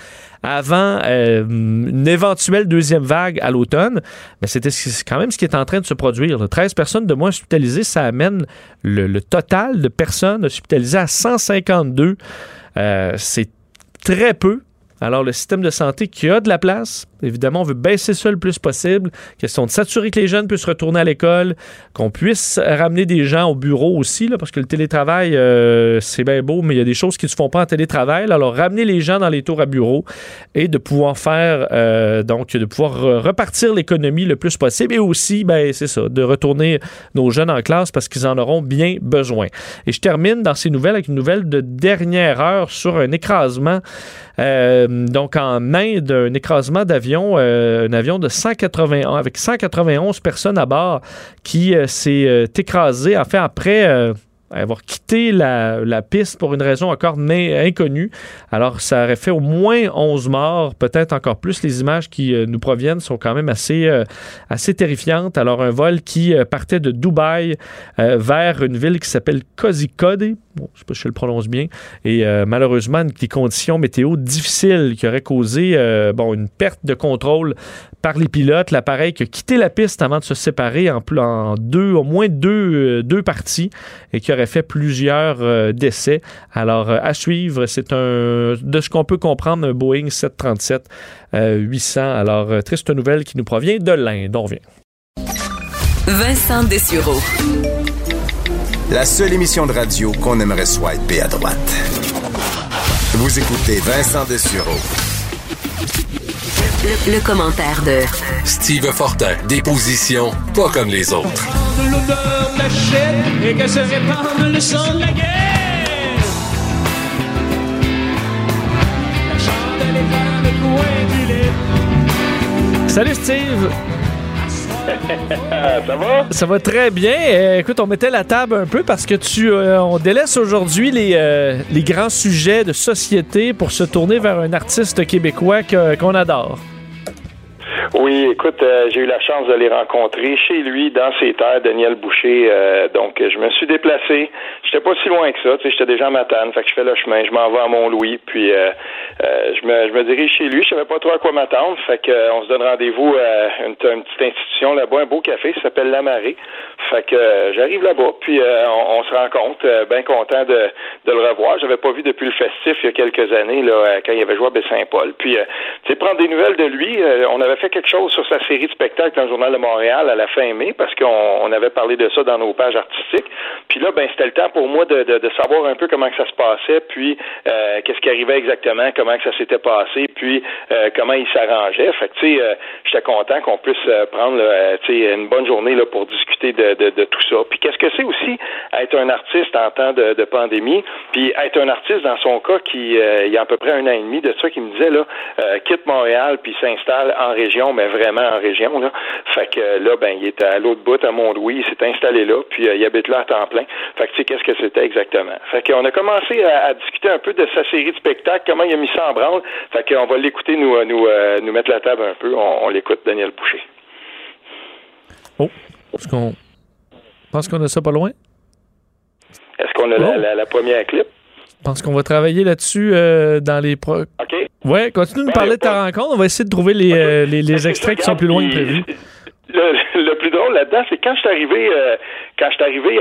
avant euh, une éventuelle deuxième vague à l'automne. Mais c'était quand même ce qui est en train de se produire. 13 personnes de moins hospitalisées, ça amène le, total de personnes hospitalisées à 152. Euh, c'est très peu. Alors, le système de santé qui a de la place, Évidemment, on veut baisser ça le plus possible. Question de s'assurer que les jeunes puissent retourner à l'école, qu'on puisse ramener des gens au bureau aussi, là, parce que le télétravail, euh, c'est bien beau, mais il y a des choses qui ne se font pas en télétravail. Alors, ramener les gens dans les tours à bureau et de pouvoir faire, euh, donc, de pouvoir repartir l'économie le plus possible et aussi, ben, c'est ça, de retourner nos jeunes en classe parce qu'ils en auront bien besoin. Et je termine dans ces nouvelles avec une nouvelle de dernière heure sur un écrasement euh, donc en Inde, un écrasement d'avion, un avion de 181 avec 191 personnes à bord qui s'est écrasé, en fait, après avoir quitté la, piste pour une raison encore inconnue. Alors, ça aurait fait au moins 11 morts, peut-être encore plus. Les images qui euh, nous proviennent sont quand même assez, euh, assez terrifiantes. Alors, un vol qui euh, partait de Dubaï vers une ville qui s'appelle Kozhikode, bon, je sais pas si je le prononce bien, et malheureusement, des conditions météo difficiles qui auraient causé bon, une perte de contrôle par les pilotes. L'appareil qui a quitté la piste avant de se séparer en, en deux, au moins deux, deux parties et qui aurait fait plusieurs euh, décès. Alors, euh, à suivre, c'est un, de ce qu'on peut comprendre, un Boeing 737 800. Euh, Alors, triste nouvelle qui nous provient de l'Inde. On revient. Vincent Dessureau. La seule émission de radio qu'on aimerait swiper à droite. Vous écoutez Vincent Dessureau. Le, le, commentaire de Steve Fortin, des positions pas comme les autres et que se répande le son de la guerre. La chandelle est dans le coin du lit. Salut Steve! ça va? Ça va très bien. Euh, écoute, on mettait la table un peu parce que tu, euh, on délaisse aujourd'hui les, euh, les grands sujets de société pour se tourner vers un artiste québécois qu'on adore. Oui, écoute, euh, j'ai eu la chance de les rencontrer chez lui, dans ses terres, Daniel Boucher. Euh, donc, je me suis déplacé. J'étais pas si loin que ça, tu sais, j'étais déjà à Matane, fait que je fais le chemin, je m'en vais à Mont-Louis, puis euh, je, me, je me dirige chez lui. Je savais pas trop à quoi m'attendre, fait que on se donne rendez-vous à une, petite institution là-bas, un beau café, ça s'appelle La Marée. Fait que j'arrive là-bas, puis on, se rencontre, bien content de, de le revoir. J'avais pas vu depuis le festif il y a quelques années, là, quand il avait joué à Baie-Saint-Paul. Puis, tu sais, prendre des nouvelles de lui, on avait fait quelque chose sur sa série de spectacles dans le Journal de Montréal à la fin mai, parce qu'on avait parlé de ça dans nos pages artistiques. Puis là, ben, c'était le temps pour moi de, de, savoir un peu comment que ça se passait, puis euh, qu'est-ce qui arrivait exactement, comment que ça s'était passé, puis euh, comment il s'arrangeait. Fait que, tu sais, euh, j'étais content qu'on puisse prendre, une bonne journée là, pour discuter de, de, tout ça. Puis qu'est-ce que c'est aussi être un artiste en temps de, de pandémie, puis être un artiste dans son cas qui, il y a à peu près un an et demi de ça, qui me disait, là, quitte Montréal, puis s'installe en région, mais vraiment en région. Là. Fait que là, ben, il était à l'autre bout, à Mont-Louis, il s'est installé là, puis euh, il habite là à temps plein. Fait que tu sais, qu'est-ce que c'était exactement? Fait qu'on a commencé à, discuter un peu de sa série de spectacles, comment il a mis ça en branle. Fait qu'on va l'écouter, nous, euh, nous, euh, nous mettre la table un peu. On, l'écoute, Daniel Boucher. Oh, est-ce qu'on pense qu'on a ça pas loin? Est-ce qu'on a la, oh. la, première clip? Je pense qu'on va travailler là-dessus dans les pro... OK. Ouais, continue de nous ben, parler de ta rencontre. On va essayer de trouver les, euh, les, les extraits qui sont plus loin que prévu. Le, plus drôle là-dedans, c'est quand je suis arrivé, euh, quand je suis arrivé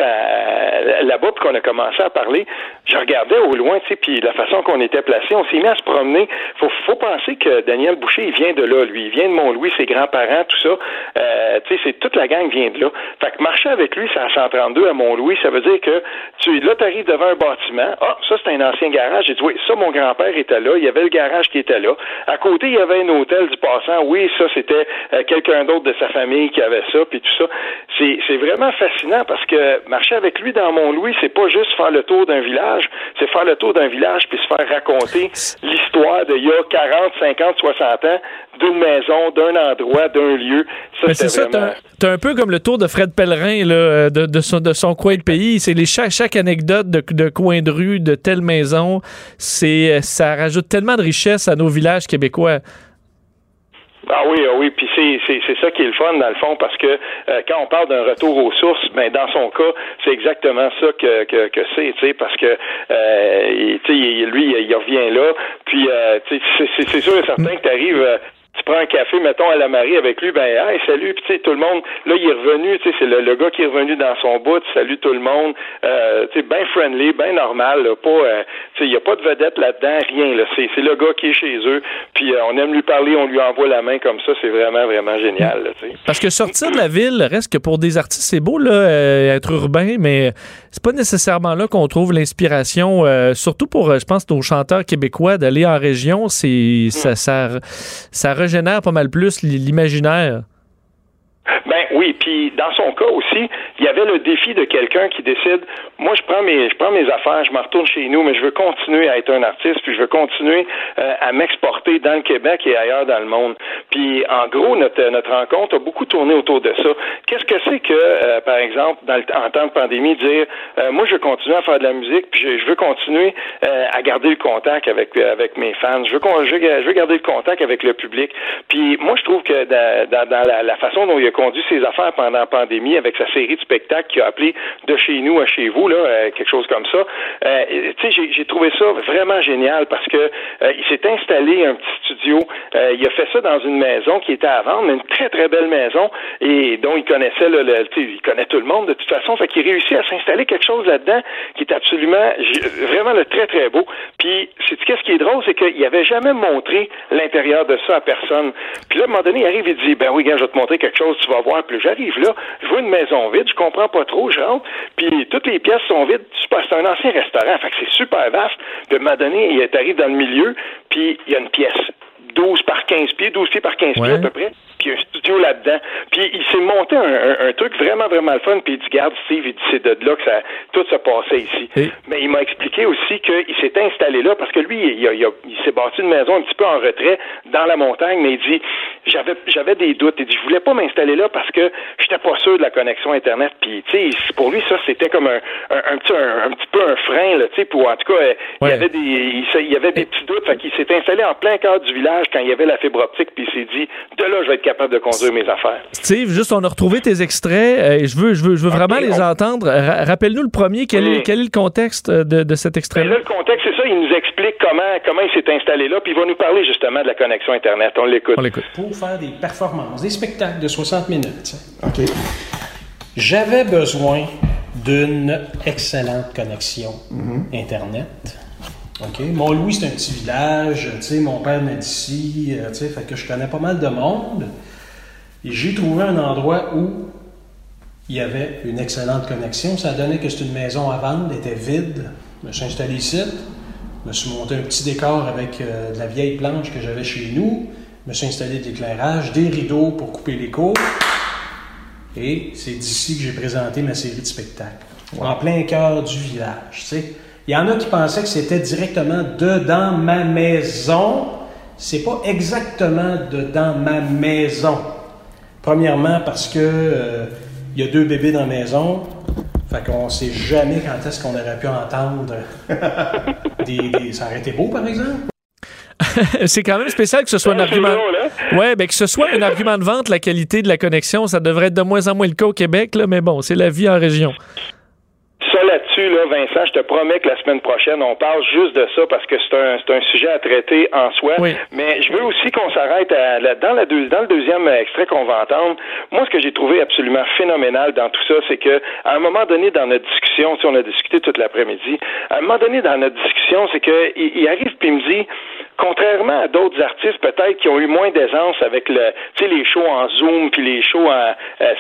là-bas, puis qu'on a commencé à parler, je regardais au loin, tu sais, puis la façon qu'on était placé, on s'est mis à se promener. Faut, faut penser que Daniel Boucher, il vient de là, lui, il vient de Mont-Louis, ses grands-parents, tout ça. Euh, tu sais, c'est toute la gang vient de là. Fait que marcher avec lui, c'est à 132 à Mont-Louis, ça veut dire que tu, là, arrives devant un bâtiment. Ah, ça c'est un ancien garage. J'ai dit oui, ça mon grand-père était là. Il y avait le garage qui était là. À côté, il y avait un hôtel du passant. Oui, ça c'était euh, quelqu'un d'autre de sa famille qui avait ça, puis tout ça. C'est vraiment fascinant parce que marcher avec lui dans Mont-Louis, c'est pas juste faire le tour d'un village, c'est faire le tour d'un village puis se faire raconter l'histoire d'il y a 40, 50, 60 ans d'une maison, d'un endroit, d'un lieu. Ça, c'est ça, t'as un peu comme le tour de Fred Pellerin là, de, de, son, de son coin de pays. C'est les chaque, chaque anecdote de, de coin de rue, de telle maison, c'est ça rajoute tellement de richesse à nos villages québécois. Ah oui, ah oui, puis c'est, ça qui est le fun dans le fond, parce que euh, quand on parle d'un retour aux sources, ben dans son cas, c'est exactement ça que, que, que c'est, tu sais, parce que euh, tu sais, lui, il, revient là, puis euh, tu sais, c'est, c'est sûr et certain que tu arrives prends un café, mettons, à la Marie avec lui, ben, hey, salut, puis tout le monde, là, il est revenu, tu sais, c'est le, gars qui est revenu dans son bout, salut tout le monde, euh, tu sais, bien friendly, bien normal, là, pas, euh, tu sais, il n'y a pas de vedette là-dedans, rien, là, c'est, le gars qui est chez eux, puis euh, on aime lui parler, on lui envoie la main comme ça, c'est vraiment, vraiment génial, tu sais. Parce que sortir de la ville, reste que pour des artistes, c'est beau, là, euh, être urbain, mais c'est pas nécessairement là qu'on trouve l'inspiration, surtout pour, je pense, nos chanteurs québécois, d'aller en région, c'est, ça, ça, ça, ça régénère pas mal plus l'imaginaire. Ben oui, puis dans son cas aussi, il y avait le défi de quelqu'un qui décide, moi je prends mes je prends mes affaires, je me retourne chez nous, mais je veux continuer à être un artiste, puis je veux continuer euh, à m'exporter dans le Québec et ailleurs dans le monde. Puis en gros, notre notre rencontre a beaucoup tourné autour de ça. Qu'est-ce que c'est que, euh, par exemple, dans le, en temps de pandémie, dire euh, moi je veux continuer à faire de la musique, puis je, veux continuer à garder le contact avec avec mes fans, je veux, je je veux garder le contact avec le public. Puis moi je trouve que dans, dans, la, la, façon dont il a conduit ses affaires pendant la pandémie avec sa série de spectacles qu'il a appelé de chez nous à chez vous là, quelque chose comme ça. tu sais, j'ai trouvé ça vraiment génial parce que il s'est installé un petit studio. il a fait ça dans une maison qui était à vendre, une très très belle maison et dont il connaissait le, le il connaît tout le monde de toute façon, fait qu'il réussit à s'installer quelque chose là-dedans qui est absolument vraiment le très très beau. Puis c'est qu'est-ce qui est drôle, c'est qu'il avait jamais montré l'intérieur de ça à personne. Puis là, à un moment donné, il arrive et dit ben oui, gars, je vais te montrer quelque chose, tu vas voir. Puis j'arrive là, je vois une maison vide, je comprends pas trop, je rentre, puis toutes les pièces sont vides. C'est un ancien restaurant, fait que c'est super vaste. Moment donné, il arrive dans le milieu, puis il y a une pièce 12 par 15 pieds, 12 pieds par 15 pieds à peu près puis un studio là-dedans. Puis il s'est monté un, un, truc vraiment, vraiment le fun, puis il dit, garde Steve, il dit, c'est de là que ça, tout se passait ici. Mais il m'a expliqué aussi qu'il s'est installé là parce que lui, il, il, il s'est bâti une maison un petit peu en retrait dans la montagne, mais il dit, j'avais, j'avais des doutes. Il dit, je voulais pas m'installer là parce que j'étais pas sûr de la connexion Internet. Puis, tu sais, pour lui, ça, c'était comme un, un, petit, un, petit peu un frein, là, tu sais, pour, en tout cas, euh, il y avait des, il, y avait des petits doutes. Fait qu'il s'est installé en plein cœur du village quand il y avait la fibre optique, puis il s'est dit, de là, je vais être capable de conduire mes affaires. Steve, juste, on a retrouvé tes extraits euh, et je veux, je veux, je veux vraiment les entendre. Rappelle-nous le premier, quel, est, quel est le contexte de, de cet extrait-là? Ben le contexte, c'est ça, il nous explique comment, comment il s'est installé là, puis il va nous parler justement de la connexion Internet. On l'écoute. On l'écoute. Pour faire des performances, des spectacles de 60 minutes, OK. J'avais besoin d'une excellente connexion Mm-hmm. Internet. OK. Mont-Louis, c'est un petit village. Tu sais, mon père venait d'ici. euh, tu sais, fait que je connais pas mal de monde. Et j'ai trouvé un endroit où il y avait une excellente connexion. Ça donnait que c'était une maison à vendre, elle était vide. Je me suis installé ici. Je me suis monté un petit décor avec euh, de la vieille planche que j'avais chez nous. Je me suis installé de l'éclairage, des rideaux pour couper l'écho. Et c'est d'ici que j'ai présenté ma série de spectacles. En plein cœur du village. tu sais. Il y en a qui pensaient que c'était directement dedans ma maison. C'est pas exactement dedans ma maison. Premièrement, parce que euh, il y a deux bébés dans la maison. Fait qu'on sait jamais quand est-ce qu'on aurait pu entendre des, des- Ça aurait été beau, par exemple. c'est quand même spécial que ce soit un c'est argument. hein? Ouais, ben que ce soit un argument de vente, la qualité de la connexion, ça devrait être de moins en moins le cas au Québec, là, mais bon, c'est la vie en région. Là-dessus, là, Vincent, je te promets que la semaine prochaine, on parle juste de ça parce que c'est un, un sujet à traiter en soi. Oui. Mais je veux aussi qu'on s'arrête à, la- dans, la deux- dans le deuxième extrait qu'on va entendre. Moi, ce que j'ai trouvé absolument phénoménal dans tout ça, c'est que à un moment donné dans notre discussion, si on a discuté toute l'après-midi, à un moment donné dans notre discussion, c'est que il, il arrive puis il me dit, contrairement à d'autres artistes peut-être qui ont eu moins d'aisance avec le, les shows en Zoom puis les shows euh,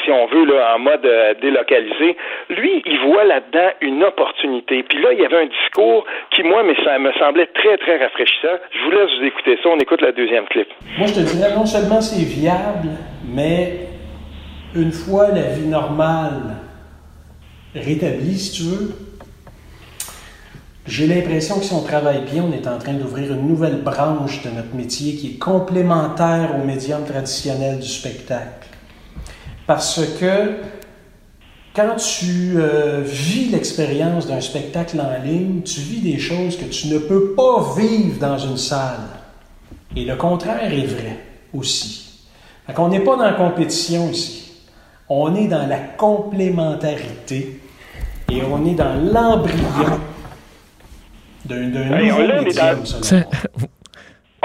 si on veut là, en mode euh, délocalisé, lui, il voit là-dedans une opportunité. Puis là, il y avait un discours qui, moi, mais ça me semblait très, très rafraîchissant. Je vous laisse vous écouter ça. On écoute la deuxième clip. Moi, je te dirais, non seulement c'est viable, mais une fois la vie normale rétablie, si tu veux, j'ai l'impression que si on travaille bien, on est en train d'ouvrir une nouvelle branche de notre métier qui est complémentaire au médium traditionnel du spectacle. Parce que quand tu euh, vis l'expérience d'un spectacle en ligne, tu vis des choses que tu ne peux pas vivre dans une salle. Et le contraire est vrai aussi. Fait qu'on n'est pas dans la compétition ici. On est dans la complémentarité et on est dans l'embryon d'un d'un Hey, nouveau on- médium.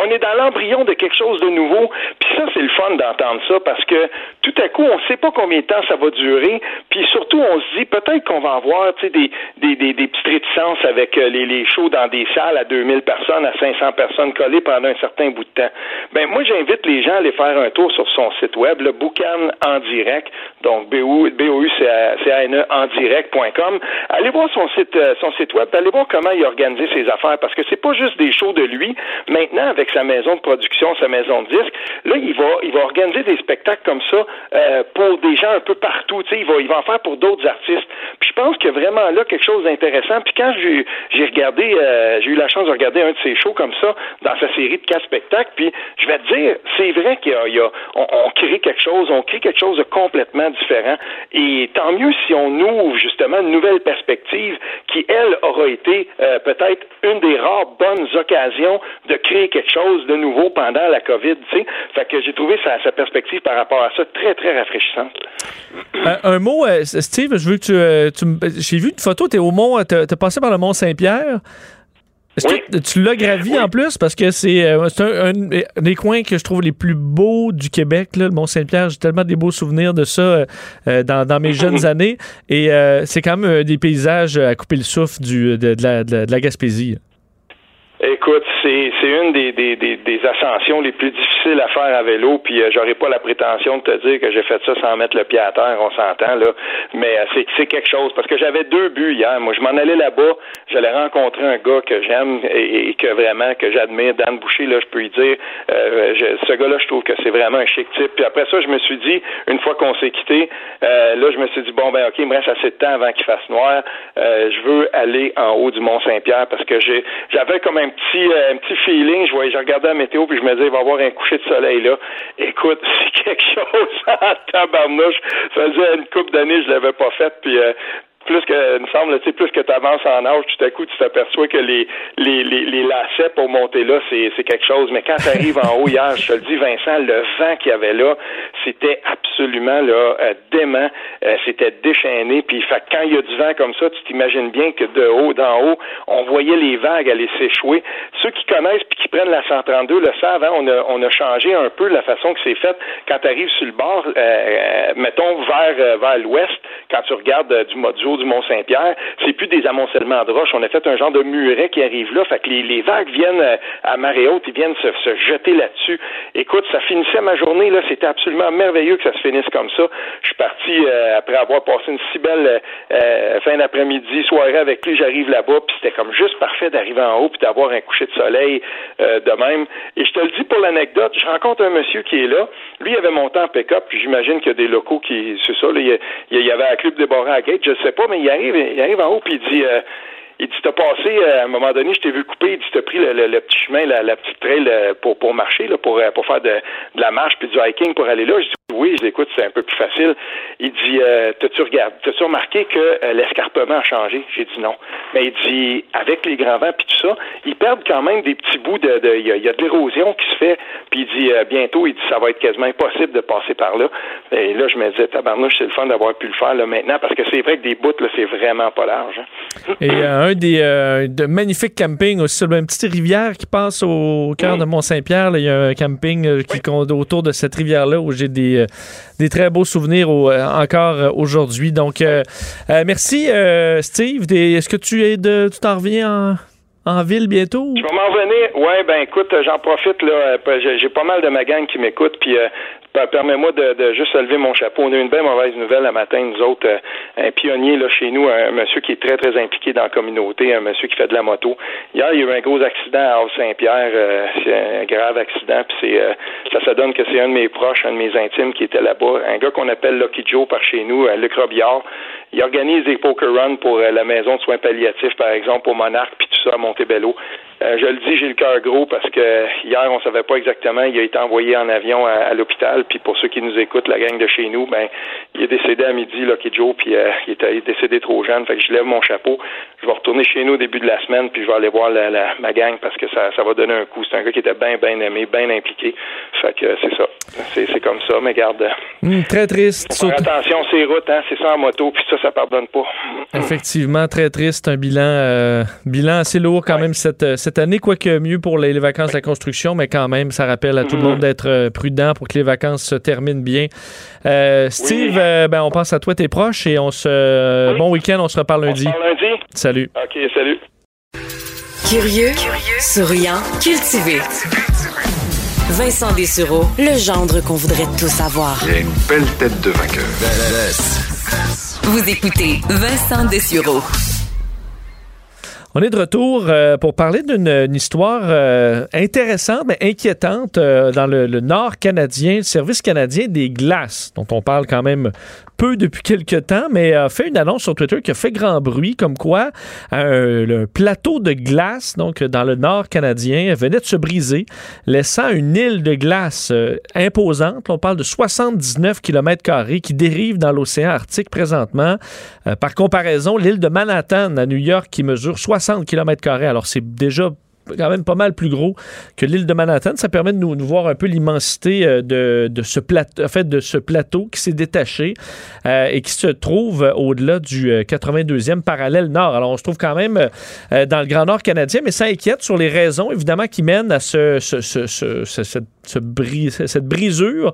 On est dans l'embryon de quelque chose de nouveau. Puis ça, c'est le fun d'entendre ça parce que tout à coup, on ne sait pas combien de temps ça va durer. Puis surtout, on se dit peut-être qu'on va avoir des, des, des, des petites réticences avec euh, les, les shows dans des salles à 2000 personnes, à 500 personnes collées pendant un certain bout de temps. Ben moi, j'invite les gens à aller faire un tour sur son site web, le Boucan en direct, donc B-O-U-C-A-N-E en direct.com. Allez voir son site, euh, son site web, allez voir comment il a organisé ses affaires parce que c'est pas juste des shows de lui. Maintenant, avec sa maison de production, sa maison de disques, là, il va, il va organiser des spectacles comme ça euh, pour des gens un peu partout. Tu sais, il va, il va en faire pour d'autres artistes. Puis je pense a vraiment là quelque chose d'intéressant. Puis quand j'ai, regardé, euh, j'ai eu la chance de regarder un de ces shows comme ça dans sa série de quatre spectacles, puis je vais te dire, c'est vrai qu'il y a, on, crée quelque chose, on crée quelque chose de complètement différent. Et tant mieux si on ouvre justement une nouvelle perspective qui, elle, aura été euh, peut-être une des rares bonnes occasions de créer quelque chose de nouveau pendant la COVID. Tu sais. Fait que j'ai trouvé sa, sa, perspective par rapport à ça très, très rafraîchissante. Euh, un mot, euh, Steve, je veux que tu. Euh, tu J'ai vu une photo, tu es au Mont, tu as passé par le Mont Saint-Pierre. Est-ce Oui. que tu l'as gravi Oui. en plus? Parce que c'est euh, un, un des coins que je trouve les plus beaux du Québec, là, le Mont-Saint-Pierre. J'ai tellement des beaux souvenirs de ça euh, dans, dans mes jeunes années. Et euh, c'est quand même des paysages à couper le souffle du, de la- de la Gaspésie. Écoute, c'est une des, des, des, des ascensions les plus difficiles à faire à vélo, puis euh, j'aurais pas la prétention de te dire que j'ai fait ça sans mettre le pied à terre, on s'entend là, mais euh, c'est c'est quelque chose parce que j'avais deux buts hier. Moi, je m'en allais là-bas, j'allais rencontrer un gars que j'aime et, et que vraiment que j'admire, Dan Boucher là, je peux lui dire, euh, je- ce gars-là, je trouve que c'est vraiment un chic type. Puis après ça, je me suis dit, une fois qu'on s'est quitté, euh, là, je me suis dit bon ben ok, il me reste assez de temps avant qu'il fasse noir. Euh, je veux aller en haut du Mont Saint-Pierre parce que j'ai j'avais comme un petit euh, un petit feeling. Je voyais, je regardais la météo puis je me disais il va y avoir un coucher de soleil là. Écoute, c'est quelque chose en tabarnouche. Ça faisait une couple d'années je l'avais pas fait puis euh, plus que, il me semble, tu sais, plus que tu avances en âge, tout à coup, tu t'aperçois que les, les, les, les lacets pour monter là, c'est, quelque chose. Mais quand tu arrives en haut hier, je te le dis, Vincent, le vent qu'il y avait là, c'était absolument là, euh, dément. Euh, c'était déchaîné. Puis fait, quand il y a du vent comme ça, tu t'imagines bien que de haut, d'en haut, on voyait les vagues aller s'échouer. Ceux qui connaissent puis qui prennent la 132 le savent, hein, on, a, on a changé un peu la façon que c'est fait quand tu arrives sur le bord, euh, mettons vers, vers l'ouest, quand tu regardes du, mo- du Mont-Saint-Pierre, c'est plus des amoncellements de roches. On a fait un genre de muret qui arrive là. Fait que les, vagues viennent euh, à marée haute, ils viennent se, jeter là-dessus. Écoute, ça finissait ma journée, là. C'était absolument merveilleux que ça se finisse comme ça. Je suis parti euh, après avoir passé une si belle euh, fin d'après-midi, soirée avec lui. J'arrive là-bas, puis c'était comme juste parfait d'arriver en haut puis d'avoir un coucher de soleil de même. Et je te le dis pour l'anecdote, je rencontre un monsieur qui est là. Lui, il avait monté en pick-up, puis j'imagine qu'il y a des locaux qui, c'est ça, là, il y, avait un club débarré à la gate, je sais pas, mais il arrive, il arrive en haut, puis il dit, euh, il dit, t'as passé, euh, à un moment donné, je t'ai vu couper, il dit, t'as pris le, petit chemin, la, petite trail euh, pour, pour marcher, là, pour, euh, pour faire de, la marche puis du hiking pour aller là. Je dis, oui, je l'écoute, c'est un peu plus facile. Il dit, t'as-tu regardé, t'as-tu remarqué que l'escarpement a changé? J'ai dit non. Mais il dit, avec les grands vents puis tout ça, ils perdent quand même des petits bouts de, il y, a, de l'érosion qui se fait. Puis il dit, bientôt, il dit, ça va être quasiment impossible de passer par là. Et là, je me disais, tabarnouche, c'est le fun d'avoir pu le faire là maintenant, parce que c'est vrai que des bouts, là, c'est vraiment pas large. hein. Un des euh, de magnifiques campings aussi sur une petite rivière qui passe au cœur de Mont-Saint-Pierre. Il y a un camping euh, qui compte autour de cette rivière-là où j'ai des, euh, des très beaux souvenirs au- encore aujourd'hui. Donc, merci Steve. Des- Est-ce que tu es de, tu t'en reviens en, en ville bientôt? Je vais m'en revenir. Ouais, ben écoute, j'en profite là. J'ai pas mal de ma gang qui m'écoute, puis permets-moi de, de juste lever mon chapeau. On a eu une belle mauvaise nouvelle le matin, nous autres, euh, un pionnier là chez nous, un monsieur qui est très très impliqué dans la communauté, un monsieur qui fait de la moto. Hier, il y a eu un gros accident à Havre-Saint-Pierre, euh, c'est un grave accident, puis c'est euh, ça se donne que c'est un de mes proches, un de mes intimes qui était là-bas, un gars qu'on appelle Lucky Joe par chez nous, euh, Luc Robillard. Il organise des poker runs pour euh, la maison de soins palliatifs, par exemple, au Monarque, puis tout ça à Montebello. Euh, je le dis, j'ai le cœur gros parce que hier, on savait pas exactement. Il a été envoyé en avion à, à l'hôpital. Puis pour ceux qui nous écoutent, la gang de chez nous, ben, il est décédé à midi, Lucky Joe, puis euh, il, est, il est décédé trop jeune. Fait que je lève mon chapeau. Je vais retourner chez nous au début de la semaine, puis je vais aller voir la, la- ma gang parce que ça, ça va donner un coup. C'est un gars qui était bien, bien aimé, bien impliqué. Fait que c'est ça. C'est, c'est comme ça, mais garde. euh, Hum, très triste. Faire surtout- attention, ces routes, hein, c'est ça en moto, puis ça, ça pardonne pas. Effectivement, très triste. Un bilan, euh, bilan assez lourd quand même cette, euh, cette année, quoique mieux pour les, les vacances de la construction, mais quand même, ça rappelle à tout le Mhm. monde d'être euh, prudent pour que les vacances se terminent bien. Euh, Steve, euh, ben, on pense à toi, tes proches, et on se. Bon week-end, on se reparle lundi. On se parle lundi? Salut. OK, salut. Curieux, souriant, cultivé. Vincent Dessureau, le gendre qu'on voudrait tous avoir. Il a une belle tête de vainqueur. Vous écoutez Vincent Dessureau. On est de retour euh, pour parler d'une histoire euh, intéressante mais inquiétante euh, dans le, nord canadien, le service canadien des glaces, dont on parle quand même peu depuis quelques temps, mais a fait une annonce sur Twitter qui a fait grand bruit, comme quoi un, plateau de glace, donc dans le nord canadien, venait de se briser, laissant une île de glace imposante. On parle de 79 km qui dérive dans l'océan Arctique présentement. par comparaison, l'île de Manhattan à New York qui mesure 60 km. Alors, c'est déjà quand même pas mal plus gros que l'île de Manhattan. Ça permet de nous, voir un peu l'immensité euh, de, ce plateau, en fait, de ce plateau qui s'est détaché euh, et qui se trouve au-delà du 82e euh, parallèle nord. Alors, on se trouve quand même dans le Grand Nord canadien, mais ça inquiète sur les raisons, évidemment, qui mènent à ce, ce, cette cette brisure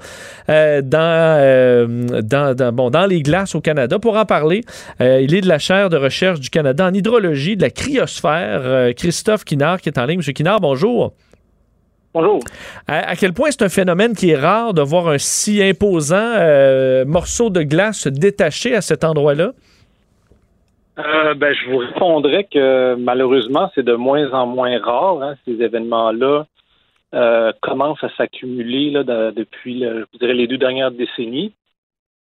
euh, euh, dans, dans, bon, dans les glaces au Canada. Pour en parler, euh, il est de la chaire de recherche du Canada en hydrologie de la cryosphère, Christophe Kinard, qui est en ligne. Monsieur Kinard, bonjour. Bonjour. À, quel point c'est un phénomène qui est rare de voir un si imposant morceau de glace se détacher à cet endroit-là? ben, je vous répondrais que malheureusement, c'est de moins en moins rare, hein, ces événements-là. Euh, commence à s'accumuler depuis, les deux dernières décennies.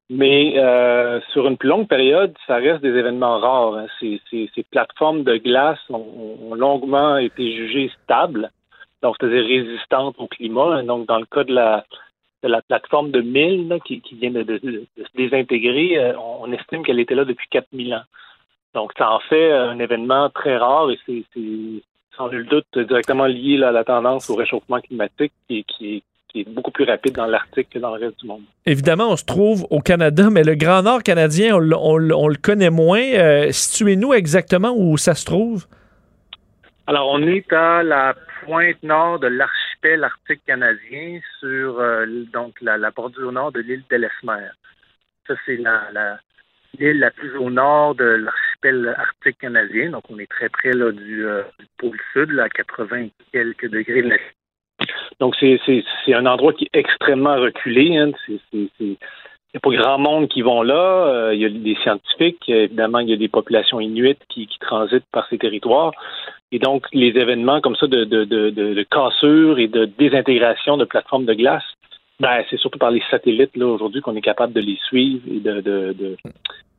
Mais euh, sur une plus longue période, ça reste des événements rares. Hein. Ces, plateformes de glace ont, longuement été jugées stables, donc c'est-à-dire résistantes au climat. Donc, dans le cas de la, plateforme de Mille qui, vient de, se désintégrer, euh, on, estime qu'elle était là depuis 4000 ans. Donc, ça en fait un événement très rare et c'est sans nul doute directement lié à la tendance au réchauffement climatique qui, qui, est beaucoup plus rapide dans l'Arctique que dans le reste du monde. Évidemment, on se trouve au Canada, mais le Grand Nord canadien, on, le connaît moins. Euh, situez-nous exactement où ça se trouve. Alors, on est à la pointe nord de l'archipel arctique canadien, sur euh, donc la, la, bordure nord de l'île d'Ellesmer. Ça, c'est la, l'île la plus au nord de l'archipel arctique canadien. Donc, on est très près là, du, euh, pôle sud, à 80 quelques degrés de la donc, c'est, un endroit qui est extrêmement reculé. Hein. il n'y a pas grand monde qui vont là. Euh, il y a des scientifiques. Évidemment, il y a des populations inuites qui, transitent par ces territoires. Et donc, les événements comme ça de, de cassure et de désintégration de plateformes de glace ben, c'est surtout par les satellites là aujourd'hui qu'on est capable de les suivre et de,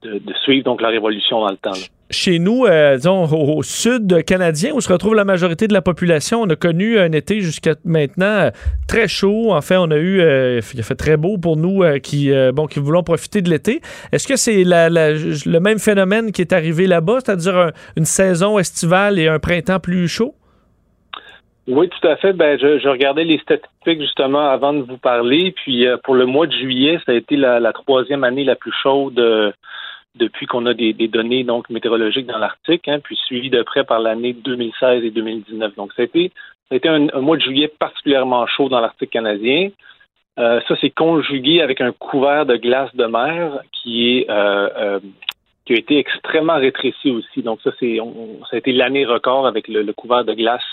de, suivre donc leur évolution dans le temps. Chez nous, euh, disons, au, sud canadien, où se retrouve la majorité de la population, on a connu un été jusqu'à maintenant euh, très chaud. En fait, on a eu, euh, il a fait très beau pour nous qui, bon, qui voulons profiter de l'été. Est-ce que c'est la, le même phénomène qui est arrivé là-bas, c'est-à-dire une saison estivale et un printemps plus chaud? Oui, tout à fait. Ben, je, regardais les statistiques justement avant de vous parler. Puis euh, pour le mois de juillet, ça a été la, troisième année la plus chaude euh, depuis qu'on a des, données donc météorologiques dans l'Arctique, hein, puis suivi de près par l'année 2016 et 2019. Donc ça a été, ça a été un, mois de juillet particulièrement chaud dans l'Arctique canadien. Euh, ça, c'est conjugué avec un couvert de glace de mer qui est qui a été extrêmement rétréci aussi. Donc ça, c'est ça a été l'année record avec le couvert de glace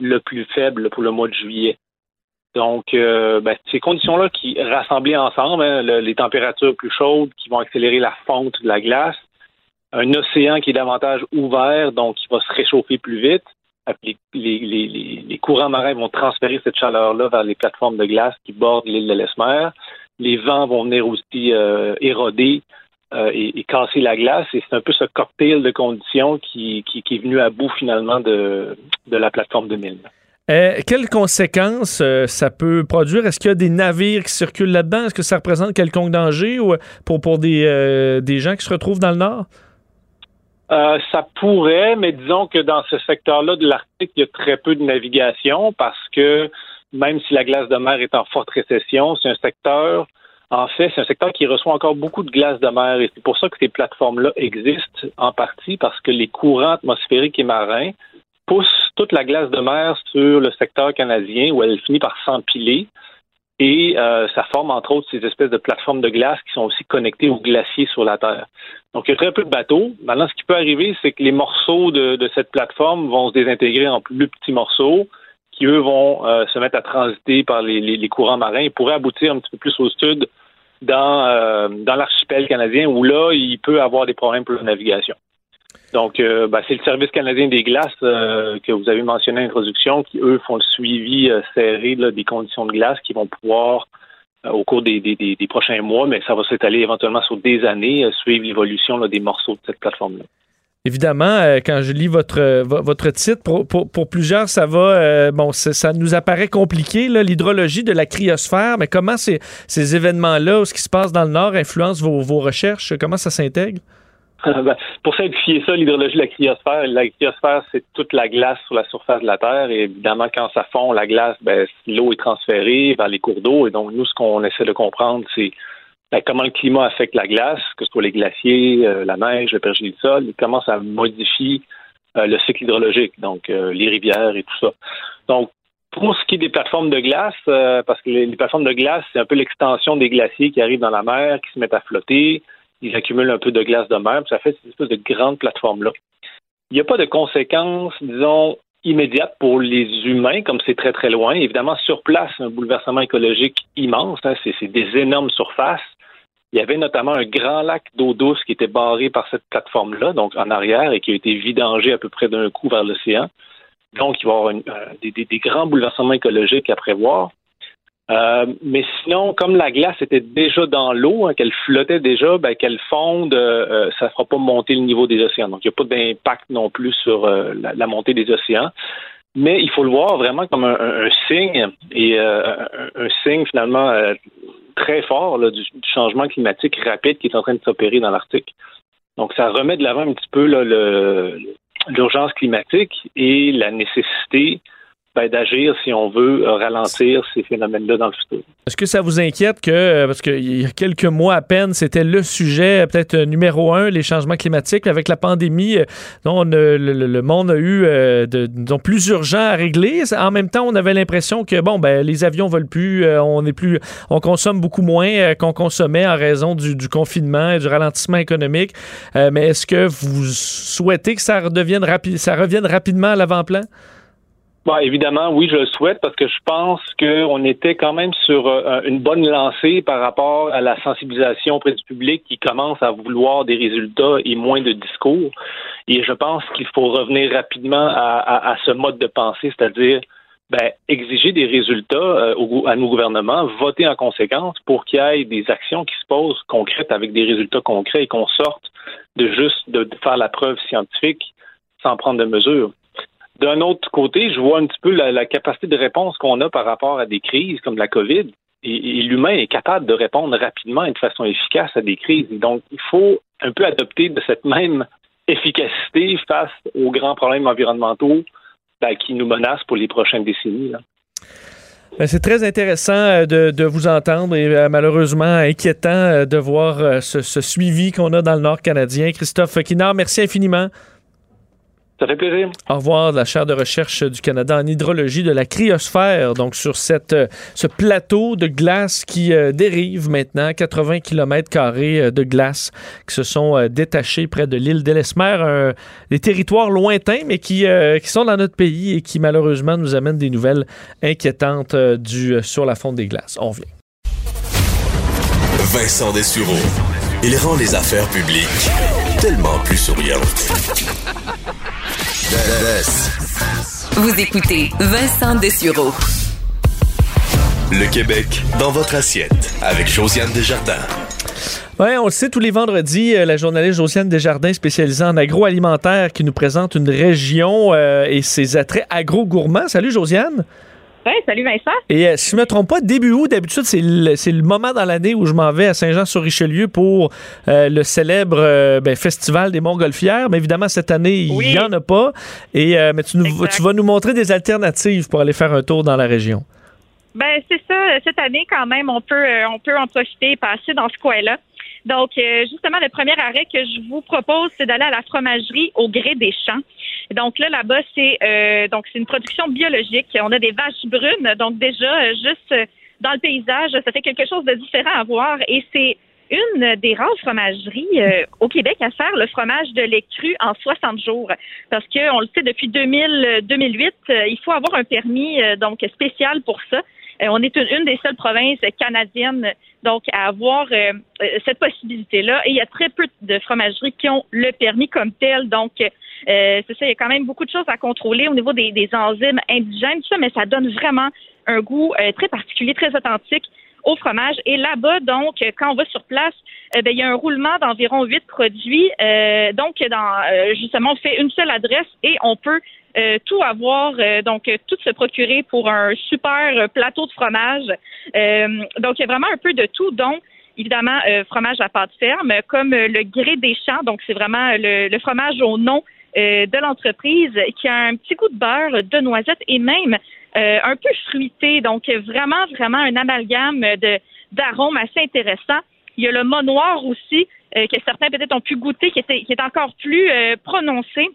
le plus faible pour le mois de juillet. Donc, euh, ben, ces conditions-là qui rassemblées ensemble, hein, les températures plus chaudes qui vont accélérer la fonte de la glace, un océan qui est davantage ouvert, donc qui va se réchauffer plus vite. Les, les, courants marins vont transférer cette chaleur-là vers les plateformes de glace qui bordent l'île de l'Esmer. Les vents vont venir aussi euh, éroder euh, et, casser la glace. Et c'est un peu ce cocktail de conditions qui, qui, est venu à bout finalement de, de la plateforme de mine. Euh, quelles conséquences euh, ça peut produire? Est-ce qu'il y a des navires qui circulent là-dedans? Est-ce que ça représente quelconque danger ou pour, pour des, des gens qui se retrouvent dans le nord? ça pourrait, mais disons que dans ce secteur-là de l'Arctique, il y a très peu de navigation parce que même si la glace de mer est en forte récession, c'est un secteur en fait, c'est un secteur qui reçoit encore beaucoup de glace de mer et c'est pour ça que ces plateformes-là existent en partie parce que les courants atmosphériques et marins poussent toute la glace de mer sur le secteur canadien où elle finit par s'empiler et euh, ça forme entre autres ces espèces de plateformes de glace qui sont aussi connectées aux glaciers sur la Terre. Donc il y a très peu de bateaux. Maintenant, ce qui peut arriver, c'est que les morceaux de, cette plateforme vont se désintégrer en plus petits morceaux qui, eux, vont euh, se mettre à transiter par les, les, courants marins et pourraient aboutir un petit peu plus au sud dans, euh, dans l'archipel canadien où là, il peut avoir des problèmes pour la navigation. Donc, euh, ben, c'est le Service canadien des glaces euh, que vous avez mentionné en introduction, qui, eux, font le suivi euh, serré des conditions de glace qui vont pouvoir, au cours des, prochains mois, mais ça va s'étaler éventuellement sur des années, suivre l'évolution des morceaux de cette plateforme-là. Évidemment, quand je lis votre, votre titre, pour, plusieurs, ça va, bon, ça nous apparaît compliqué, l'hydrologie de la cryosphère, mais comment ces, ces événements-là, ce qui se passe dans le Nord, influencent vos, vos recherches? Comment ça s'intègre? Ben, pour simplifier ça, l'hydrologie de la cryosphère, la cryosphère, c'est toute la glace sur la surface de la Terre. Et évidemment, quand ça fond, la glace, ben, l'eau est transférée vers les cours d'eau. Et donc, nous, ce qu'on essaie de comprendre, c'est ben, comment le climat affecte la glace, que ce soit les glaciers, euh, la neige, le pergélisol, du sol, et comment ça modifie euh, le cycle hydrologique, donc euh, les rivières et tout ça. Donc, pour ce qui est des plateformes de glace, parce que les plateformes de glace, c'est un peu l'extension des glaciers qui arrivent dans la mer, qui se mettent à flotter ils accumulent un peu de glace de mer, puis ça fait cette espèce de grande plateforme-là. Il n'y a pas de conséquences, disons, immédiates pour les humains, comme c'est très, très loin. Évidemment, sur place, un bouleversement écologique immense, hein, c'est des énormes surfaces. Il y avait notamment un grand lac d'eau douce qui était barré par cette plateforme-là, donc en arrière, et qui a été vidangé à peu près d'un coup vers l'océan. Donc, il va y avoir euh, des, grands bouleversements écologiques à prévoir. Euh, mais sinon, comme la glace était déjà dans l'eau, hein, qu'elle flottait déjà, ben, qu'elle fonde, euh, euh, ça ne fera pas monter le niveau des océans. Donc, il n'y a pas d'impact non plus sur la, montée des océans. Mais il faut le voir vraiment comme un, signe et un, signe finalement très fort du, changement climatique rapide qui est en train de s'opérer dans l'Arctique. Donc, ça remet de l'avant un petit peu l'urgence climatique et la nécessité ben, d'agir si on veut euh, ralentir ces phénomènes-là dans le futur. Est-ce que ça vous inquiète que, euh, parce qu'il y a quelques mois à peine, c'était le sujet peut-être numéro un, les changements climatiques, avec la pandémie, euh, le, monde a eu plus urgent à régler. En même temps, on avait l'impression que bon, ben, les avions volent plus, on est plus, on consomme beaucoup moins qu'on consommait en raison du, confinement et du ralentissement économique. mais est-ce que vous souhaitez que ça redevienne ça revienne rapidement à l'avant-plan? Bon, évidemment, oui, je le souhaite parce que je pense qu'on était quand même sur euh, une bonne lancée par rapport à la sensibilisation auprès du public qui commence à vouloir des résultats et moins de discours. Et je pense qu'il faut revenir rapidement à, ce mode de pensée, c'est-à-dire ben, exiger des résultats euh, à nos gouvernements, voter en conséquence pour qu'il y ait des actions qui se posent concrètes avec des résultats concrets et qu'on sorte de juste de faire la preuve scientifique sans prendre de mesures. D'un autre côté, je vois un petit peu la, capacité de réponse qu'on a par rapport à des crises comme la COVID. Et, l'humain est capable de répondre rapidement et de façon efficace à des crises. Donc, il faut un peu adopter de cette même efficacité face aux grands problèmes environnementaux ben, qui nous menacent pour les prochaines décennies. Ben, c'est très intéressant euh, de, vous entendre et euh, malheureusement inquiétant euh, de voir ce, ce suivi qu'on a dans le Nord canadien. Christophe Kinard, merci infiniment. Ça fait plaisir. Au revoir de la chaire de recherche du Canada en hydrologie de la cryosphère, donc sur cette, euh, ce plateau de glace qui euh, dérive maintenant, 80 km euh, de glace qui se sont détachés près de l'île d'Ellesmer, des territoires lointains mais qui, qui sont dans notre pays et qui malheureusement nous amènent des nouvelles inquiétantes du, sur la fonte des glaces. On vient. Vincent Dessureau. Il rend les affaires publiques tellement plus souriantes. Vous écoutez Vincent Dessureau. Le Québec dans votre assiette avec Josiane Desjardins. Oui, on le sait, tous les vendredis, euh, la journaliste Josiane Desjardins, spécialisée en agroalimentaire, qui nous présente une région euh, et ses attraits agro-gourmands. Salut Josiane! Salut Vincent. Et euh, si je ne me trompe pas, début août, d'habitude, c'est le, moment dans l'année où je m'en vais à Saint-Jean-sur-Richelieu pour euh, le célèbre euh, ben, Festival des Montgolfières. Mais évidemment, cette année, il n'y en a pas. Et, mais tu, tu, vas nous montrer des alternatives pour aller faire un tour dans la région. Ben, c'est ça. Cette année, quand même, on peut, on peut en profiter et passer dans ce coin-là. Donc, justement, le premier arrêt que je vous propose, c'est d'aller à la fromagerie au gré des champs. Donc là, là-bas, c'est euh, donc c'est une production biologique. On a des vaches brunes, donc déjà euh, juste euh, dans le paysage, ça fait quelque chose de différent à voir. Et c'est une des rares fromageries au Québec à faire le fromage de lait cru en 60 jours. Parce que on le sait depuis 2000, 2008, il faut avoir un permis donc spécial pour ça. on est une, des seules provinces canadiennes donc à avoir cette possibilité-là. Et il y a très peu de fromageries qui ont le permis comme tel. Donc, c'est ça, il y a quand même beaucoup de choses à contrôler au niveau des, des enzymes indigènes, tout ça, mais ça donne vraiment un goût très particulier, très authentique au fromage. Et là-bas, donc, quand on va sur place, euh, ben, il y a un roulement d'environ huit produits. Euh, donc, dans, euh, justement, on fait une seule adresse et on peut tout avoir, donc tout se procurer pour un super plateau de fromage. donc, il y a vraiment un peu de tout, dont évidemment fromage à pâte ferme, comme le gré des champs. Donc, c'est vraiment le, fromage au nom de l'entreprise qui a un petit goût de beurre, de noisette et même euh, un peu fruité, donc vraiment, vraiment un amalgame de d'arômes assez intéressant. Il y a le mot noir aussi, euh, que certains peut-être ont pu goûter, qui, était, qui est encore plus euh, prononcé,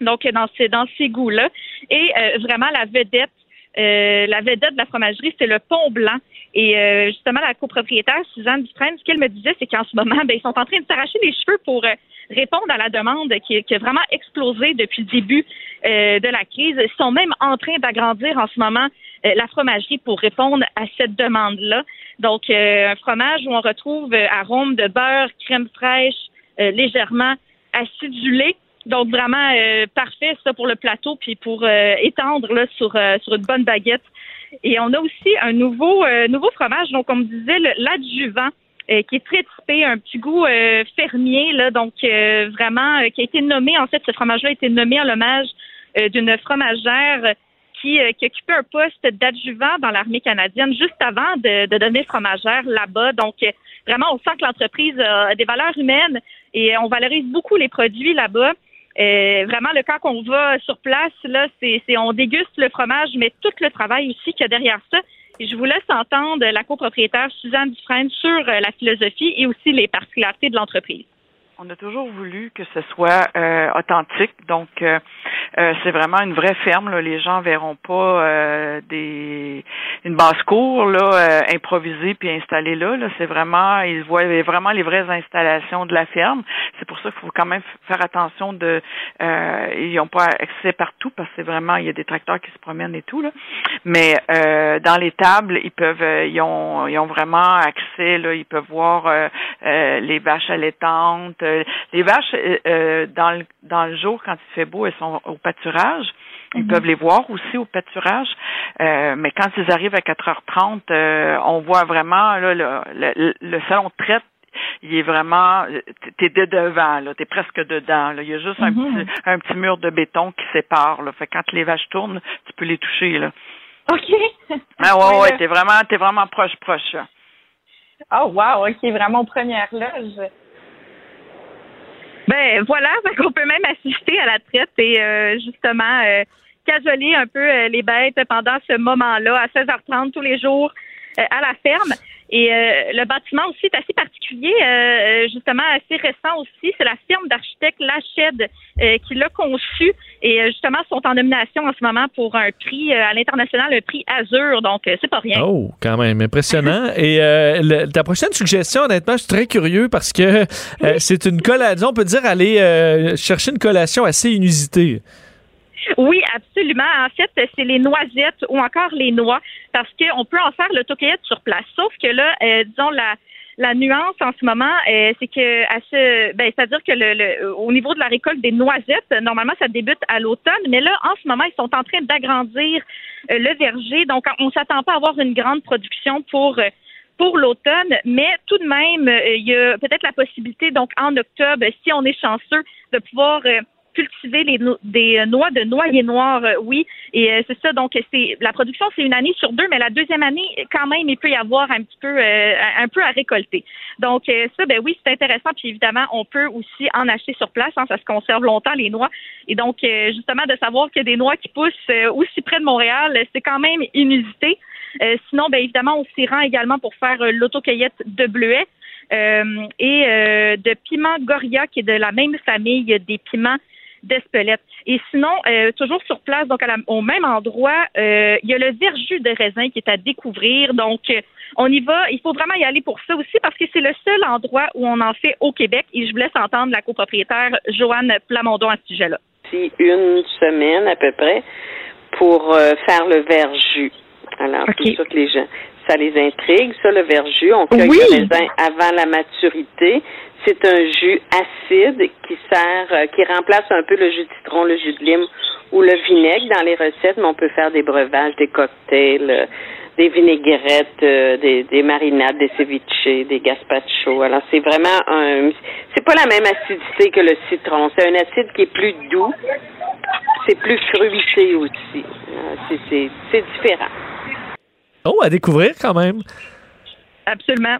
donc dans ces, dans ces goûts-là. Et vraiment la vedette, la vedette de la fromagerie, c'est le pont blanc. Et justement, la copropriétaire, Suzanne Dufresne, ce qu'elle me disait, c'est qu'en ce moment, ben, ils sont en train de s'arracher les cheveux pour répondre à la demande qui, qui, a vraiment explosé depuis le début euh, de la crise. Ils sont même en train d'agrandir en ce moment euh, la fromagerie pour répondre à cette demande-là. Donc, euh, un fromage où on retrouve arôme de beurre, crème fraîche, légèrement acidulé. Donc, vraiment parfait, ça, pour le plateau, puis pour étendre là, sur, sur une bonne baguette. Et on a aussi un nouveau, nouveau fromage, donc on me disait l'adjuvant. Euh, qui est très typé, un petit goût euh, fermier, là, donc euh, vraiment qui a été nommé, en fait, ce fromage-là a été nommé en l'hommage d'une fromagère qui, occupait un poste d'adjuvant dans l'armée canadienne juste avant de, de devenir fromagère là-bas. Donc, vraiment, on sent que l'entreprise a des valeurs humaines et on valorise beaucoup les produits là-bas. vraiment, le quand on va sur place, là, c'est, on déguste le fromage, mais tout le travail aussi qu'il y a derrière ça je vous laisse entendre la copropriétaire Suzanne Dufresne sur euh, la philosophie et aussi les particularités de l'entreprise. On a toujours voulu que ce soit euh, authentique, donc euh, euh, c'est vraiment une vraie ferme. Là. Les gens verront pas des une basse cour là improvisée puis installée là. là. C'est vraiment ils voient vraiment les vraies installations de la ferme. C'est pour ça qu'il faut quand même faire attention de ils n'ont pas accès partout parce que c'est vraiment il y a des tracteurs qui se promènent et tout là. Mais dans les tables ils peuvent ils ont ils ont vraiment accès là. Ils peuvent voir les vaches allaitantes euh, les vaches, euh, euh, dans, le, dans le jour, quand il fait beau, elles sont au pâturage. Ils mhm. peuvent les voir aussi au pâturage. mais quand ils arrivent à 4h30, on voit vraiment là, le, le, salon de traite il est vraiment t'es de devant là, t'es presque dedans là. Il y a juste un mhm. petit un petit mur de béton qui sépare là. Fait quand les vaches tournent, tu peux les toucher là. OK. Ah ouais, ouais, t'es vraiment t'es vraiment proche proche. Oh wow, ok, vraiment première loge. Ben voilà, qu'on peut même assister à la traite et euh, justement euh, cajoler un peu euh, les bêtes pendant ce moment-là à 16h30 tous les jours euh, à la ferme. Et le bâtiment aussi est assez particulier, justement assez récent aussi. C'est la firme d'architectes Lached qui l'a conçu et justement sont en nomination en ce moment pour un prix à l'international, le prix Azur. Donc c'est pas rien. Oh, quand même impressionnant. et ta prochaine suggestion, honnêtement, je suis très curieux parce que c'est une collation. On peut dire aller chercher une collation assez inusitée. Oui, absolument. En fait, c'est les noisettes ou encore les noix parce qu'on peut en faire l'autocueillette sur place. Sauf que là, euh, disons, la, la nuance en ce moment, euh, c'est que à ce, ben, c'est-à-dire que le, au niveau de la récolte des noisettes, normalement, ça débute à l'automne, mais là, en ce moment, ils sont en train d'agrandir euh, le verger, donc on s'attend pas à avoir une grande production pour pour l'automne, mais tout de même, il y a peut-être la possibilité, donc en octobre, si on est chanceux, de pouvoir cultiver les des euh, noix de noyer noir, euh, oui. Et euh, c'est ça, donc c'est la production, c'est une année sur deux, mais la deuxième année, quand même, il peut y avoir un petit peu un peu à récolter. Donc ça, ben oui, c'est intéressant. Puis évidemment, on peut aussi en acheter sur place, hein, ça se conserve longtemps les noix. Et donc justement de savoir qu'il y a des noix qui poussent aussi près de Montréal, c'est quand même inusité. sinon, ben évidemment, on s'y rend également pour faire l'autocueillette de bleuets. et de piment Goria, qui est de la même famille des piments d'Espelette. Et sinon, euh, toujours sur place, donc au même endroit, euh, il y a le verjus de raisin qui est à découvrir. Donc, euh, on y va. Il faut vraiment y aller pour ça aussi parce que c'est le seul endroit où on en fait au Québec. Et je vous laisse entendre la copropriétaire Joanne Plamondon à ce sujet-là. C'est une semaine à peu près pour faire le verjus. Alors, sûr que les gens, ça les intrigue. Ça, le verjus, on cueille Oui. le raisin avant la maturité. C'est un jus acide qui sert, euh, qui remplace un peu le jus de citron, le jus de lime ou le vinaigre dans les recettes, mais on peut faire des breuvages, des cocktails, euh, des vinaigrettes, euh, des, des marinades, des ceviches, des gazpacho. Alors, c'est vraiment un, c'est pas la même acidité que le citron. C'est un acide qui est plus doux. C'est plus fruité aussi. C'est différent. Oh, à découvrir quand même. Absolument.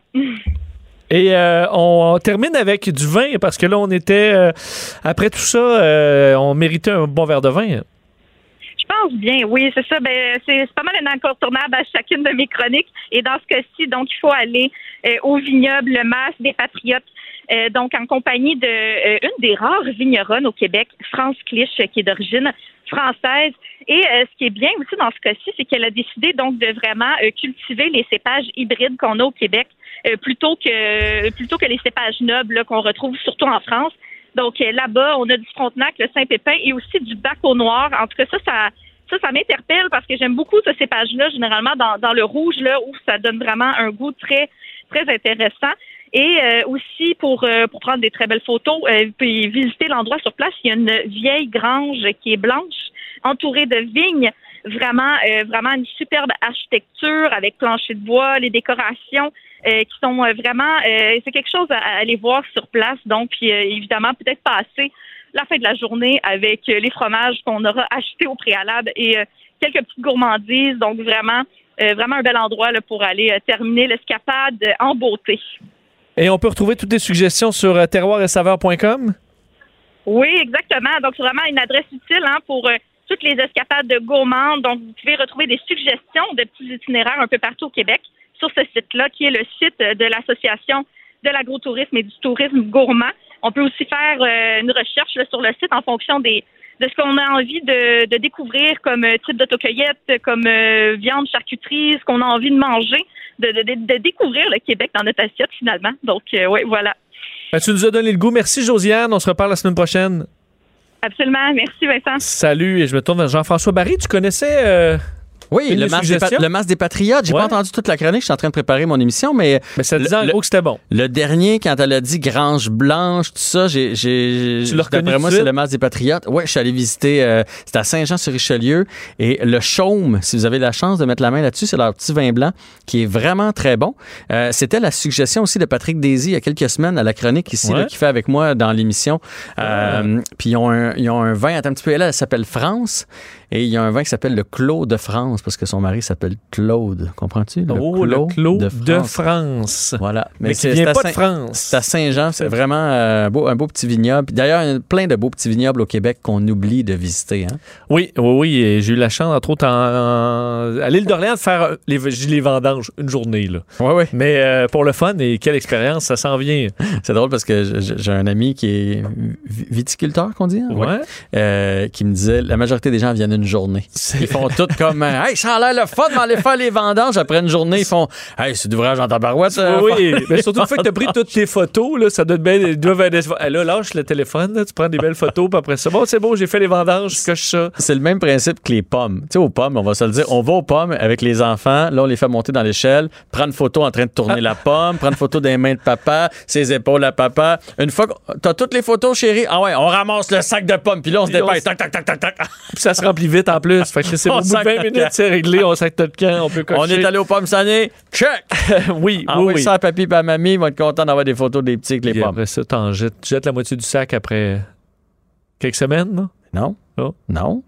Et euh, on, on termine avec du vin parce que là, on était. euh, après tout ça, euh, on méritait un bon verre de vin. Je pense bien, oui, c'est ça. Ben, c'est pas mal un incontournable à chacune de mes chroniques. Et dans ce cas-ci, donc, il faut aller au vignoble Le Mas des Patriotes. donc, en compagnie de une des rares vigneronnes au Québec, France Clich, qui est d'origine française. Et euh, ce qui est bien aussi dans ce cas-ci, c'est qu'elle a décidé donc de vraiment euh, cultiver les cépages hybrides qu'on a au Québec euh, plutôt que les cépages nobles qu'on retrouve surtout en France. Donc là-bas, on a du Frontenac, le Saint-Pépin et aussi du bac au noir. En tout cas, ça, ça, m'interpelle parce que j'aime beaucoup ce cépage-là, généralement dans, dans le rouge, là, où ça donne vraiment un goût très, très intéressant. Et euh, aussi pour euh, pour prendre des très belles photos, euh, puis visiter l'endroit sur place. Il y a une vieille grange qui est blanche, entourée de vignes. Vraiment, euh, vraiment une superbe architecture avec plancher de bois, les décorations euh, qui sont euh, vraiment, c'est quelque chose à, aller voir sur place. Donc, évidemment, peut-être passer la fin de la journée avec les fromages qu'on aura achetés au préalable et quelques petites gourmandises. Donc, vraiment, euh, vraiment un bel endroit là, pour aller terminer l'escapade en beauté. Et on peut retrouver toutes les suggestions sur euh, terroir-et-saveur.com. Oui, exactement. Donc, c'est vraiment une adresse utile hein, pour euh, toutes les escapades de gourmandes. Donc, vous pouvez retrouver des suggestions de petits itinéraires un peu partout au Québec sur ce site-là, qui est le site euh, de l'Association de l'agrotourisme et du tourisme gourmand. On peut aussi faire une recherche sur le site en fonction des de ce qu'on a envie de, de découvrir comme euh, type d'autocueillette, comme euh, viande, charcuterie, ce qu'on a envie de manger, de, de, de- de découvrir le Québec dans notre assiette finalement. Donc, oui, voilà. Ben, tu nous as donné le goût. Merci, Josiane. On se reparle la semaine prochaine. Absolument. Merci, Vincent. Salut. Et je me tourne vers Jean-François Barry. Tu connaissais. euh, Oui, le masque, le masque des patriotes. J'ai Ouais. pas entendu toute la chronique. Je suis en train de préparer mon émission, mais. Mais ça disait en gros que c'était bon. le dernier, quand elle a dit Grange Blanche, tout ça, j'ai. j'ai Tu l'as reconnu D'après moi, c'est le masque des patriotes. Ouais, je suis allé visiter. euh, c'était à Saint-Jean-sur-Richelieu. Et le Chaume, si vous avez la chance de mettre la main là-dessus, c'est leur petit vin blanc qui est vraiment très bon. Euh, c'était la suggestion aussi de Patrick Daisy il y a quelques semaines à la chronique ici, Ouais. là, qui fait avec moi dans l'émission. Euh, Puis ils ont, un, ils ont un vin, un petit peu, elle, elle s'appelle France. Et il y a un vin qui s'appelle le Clos de France parce que son mari s'appelle Claude. Comprends-tu? Le oh, le Clos de France. Voilà. Mais, qui c'est- vient pas de France. C'est à Saint-Jean. C'est vraiment euh, un beau, un beau petit vignoble. D'ailleurs, il y a plein de beaux petits vignobles au Québec qu'on oublie de visiter. Hein? Oui, oui, oui. et J'ai eu la chance, entre autres, en- en- à l'île d'Orléans, de faire euh, les, les vendanges une journée. Là. Oui, oui. Mais euh, pour le fun, et quelle expérience, ça s'en vient. C'est drôle parce que j'ai un ami qui est vi- viticulteur, qu'on dit. hein? Ouais. Euh, qui me disait la majorité des gens viennent une journée. Ils font tout comme euh, Hey, ça a l'air le fun d'aller faire les vendanges. Après une journée, ils font Hey, c'est d'ouvrage en tabarouette. euh, oui, mais surtout le fait que tu as pris toutes tes photos, là, ça doit être bien. ils doivent être- Là, lâche le téléphone, là, tu prends des belles photos, puis après ça, bon, c'est bon, j'ai fait les vendanges, je coche ça. C'est le même principe que les pommes. Tu sais, aux pommes, on va se le dire, on va aux pommes avec les enfants, là, on les fait monter dans l'échelle, prendre photo en train de tourner la pomme, prendre une photo des mains de papa, ses épaules à papa. Une fois que t'as toutes les photos, chérie, ah ouais, on ramasse le sac de pommes, puis là, on se dépêche. Tac, tac, tac, tac, tac. Puis ça se remplit vite en plus. Fait que c'est On au bout de sac 20 notre minutes, c'est réglé, on sac notre camp, on peut cocher. On est allé aux pommes sanées, check! oui, Ah oui, oui, ça à papy et à mamie, ils vont être contents d'avoir des photos des petits avec les pommes. après ça, t'en jettes, tu jettes la moitié du sac après quelques semaines, non? Non? Oh. Non?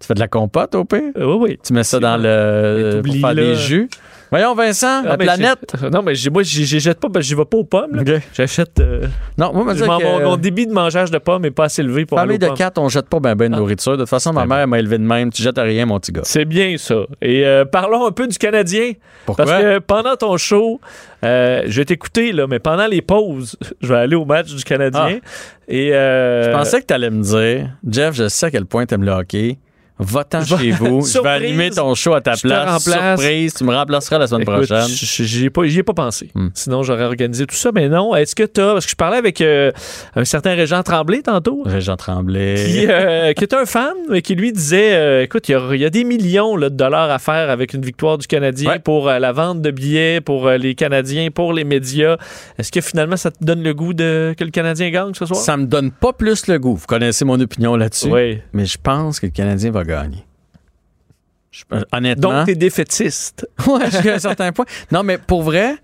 Tu fais de la compote au pire? Euh, oui, oui. Tu mets ça dans le. pour faire des jus? Voyons, Vincent, la Ah, mais planète. Non, mais moi, j'y jette pas parce que j'y vais pas aux pommes. J'achète. euh, Non, moi, je je mon, débit de mangeage de pommes est pas assez élevé pour Famille de quatre, on jette pas ben ben de Ah. nourriture. De toute façon, ma mère m'a élevé de même. Tu jettes à rien, mon petit gars. C'est bien ça. Et euh, parlons un peu du Canadien. Pourquoi? Parce que pendant ton show, euh, je vais t'écouter, là, mais pendant les pauses, je vais aller au match du Canadien. Et, euh, Je pensais que tu allais me dire, Jeff, je sais à quel point t'aimes le hockey. Va-t'en chez vous. je vais animer ton show à ta Je place. remplace. Surprise, tu me remplaceras la semaine Écoute, prochaine. Hmm. J'y ai pas, ai pas pensé. Sinon, j'aurais organisé tout ça. Mais non, est-ce que tu as. Parce que je parlais avec euh, un certain Régent Tremblay tantôt. Régent Tremblay. Qui, euh, qui est un fan, mais qui lui disait euh, écoute, il y a- il y, a des millions là, de dollars à faire avec une victoire du Canadien pour euh, la vente de billets, pour les Canadiens, pour les médias. Est-ce que finalement, ça te donne le goût de que le Canadien gagne ce soir? Ça me donne pas plus le goût. Vous connaissez mon opinion là-dessus. Oui. Mais je pense que le Canadien va gagner. Je- euh, honnêtement. Donc, t'es défaitiste. Ouais, jusqu'à un certain point. Non, mais pour vrai,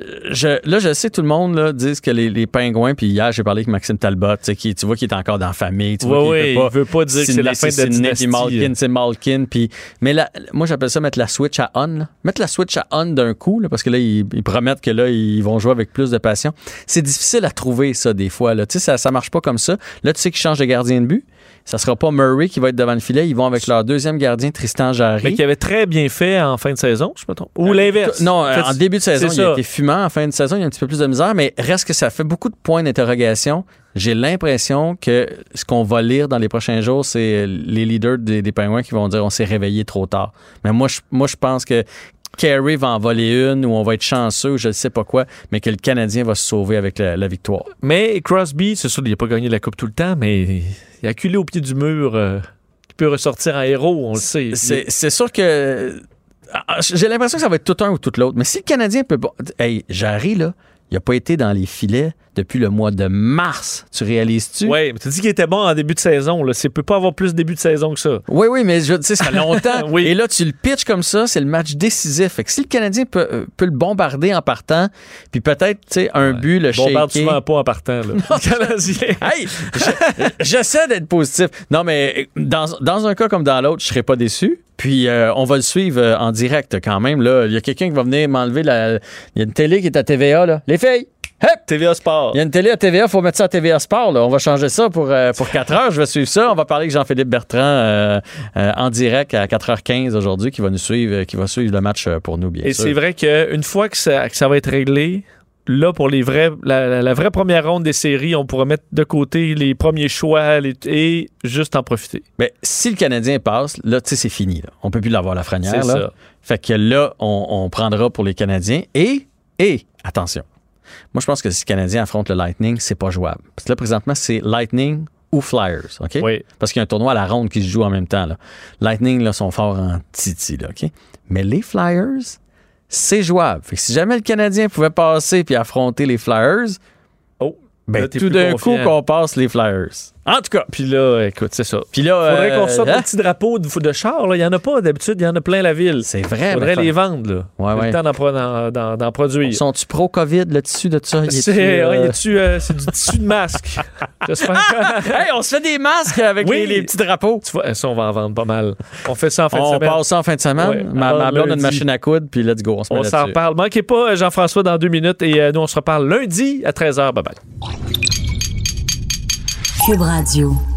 euh, je, là, je sais, tout le monde là, dit que les, les pingouins, puis hier, j'ai parlé avec Maxime Talbot, tu sais, qui, tu vois qu'il est encore dans la famille. Tu vois Ouais, qu'il ouais, il veut pas dire que c'est la fin de la dynastie. Malkin, c'est Malkin. Puis, mais là, moi, j'appelle ça mettre la switch à on. là. Mettre la switch à on d'un coup, là, parce que là, ils, ils promettent que là, ils vont jouer avec plus de passion. C'est difficile à trouver, ça, des fois. Là. Tu sais, ça, ça marche pas comme ça. Là, tu sais qu'ils changent de gardien de but. Ça sera pas Murray qui va être devant le filet. Ils vont avec leur deuxième gardien, Tristan Jarry. Mais qui avait très bien fait en fin de saison, je me trompe. Ou l'inverse. Non, euh, Fait- en début de saison, il a été fumant. En fin de saison, il y a un petit peu plus de misère, mais reste que ça fait beaucoup de points d'interrogation. J'ai l'impression que ce qu'on va lire dans les prochains jours, c'est les leaders des, des Penguins qui vont dire on s'est réveillé trop tard. Mais moi, je, moi, je pense que Carey va en voler une ou on va être chanceux ou je ne sais pas quoi, mais que le Canadien va se sauver avec la, la victoire. Mais Crosby, c'est sûr, il n'a pas gagné la Coupe tout le temps, mais il a acculé au pied du mur. euh, qui peut ressortir en héros, on le sait. C'est sûr que. ah, J'ai l'impression que ça va être tout un ou tout l'autre. Mais si le Canadien peut pas. Hey, Jarry, là, il n'a pas été dans les filets depuis le mois de mars. Tu réalises-tu? Oui, mais tu dis qu'il était bon en début de saison. Là. C'est peut pas avoir plus de début de saison que ça. Oui, oui, mais je- sais, ça fait longtemps. Oui. Et là, tu le pitches comme ça, c'est le match décisif. Fait que si le Canadien peut, euh, peut le bombarder en partant, puis peut-être, tu sais, un but, le Bombarde shaker. souvent pas en partant. Là. Le Canadien. Hey, je- j'essaie d'être positif. Non, mais dans, dans un cas comme dans l'autre, je serais pas déçu. Puis euh, on va le suivre euh, en direct quand même. Là, il y a quelqu'un qui va venir m'enlever la. Il y a une télé qui est à TVA là. Les filles. Hep! TVA Sport. Il y a une télé à TVA, faut mettre ça à TVA Sport. Là. On va changer ça pour, euh, pour 4 heures. Je vais suivre ça. On va parler avec Jean-Philippe Bertrand en direct à 4h15 aujourd'hui qui va nous suivre, qui va suivre le match pour nous, bien Et sûr. c'est vrai qu'une fois que ça, que ça va être réglé, là, pour les vrais, la, la- la vraie première ronde des séries, on pourra mettre de côté les premiers choix les- et juste en profiter. Mais si le Canadien passe, là, tu sais, c'est fini. Là. On peut plus l'avoir la franière. C'est là. ça. Fait que là, on, on prendra pour les Canadiens. Et, et, attention. Moi, je pense que si le Canadien affronte le Lightning, c'est pas jouable. Parce que là, présentement, c'est Lightning ou Flyers, OK? Oui. Parce qu'il y a un tournoi à la ronde qui se joue en même temps. Là. Lightning, là, sont forts en titi, là, OK? Mais les Flyers, c'est jouable. Fait que si jamais le Canadien pouvait passer puis affronter les Flyers, oh, ben, là, tout d'un coup qu'on passe les Flyers. En tout cas. Puis là, écoute, c'est ça. Puis là, Faudrait euh, qu'on sorte hein? un petit drapeau de, de char. Il n'y en a pas d'habitude. Il y en a plein la ville. C'est vrai. Faudrait les vendre. Là. Ouais, ouais. le temps d'en, pro- d'en- d'en- d'en produire. Sont-tu pro-COVID, le tissu de ça? C'est, euh, y euh, c'est du tissu de masque. Hey, on se fait des masques avec Oui. les, les petits drapeaux. Tu vois, ça, on va en vendre pas mal. On fait ça en fin de On semaine. passe ça en fin de semaine. Ouais, ma ma blonde a une machine à coudre, puis let's go. On se On s'en reparle. Manquez pas euh, Jean-François dans deux minutes et nous, on se reparle lundi à 13h. Bye bye. Cube Radio.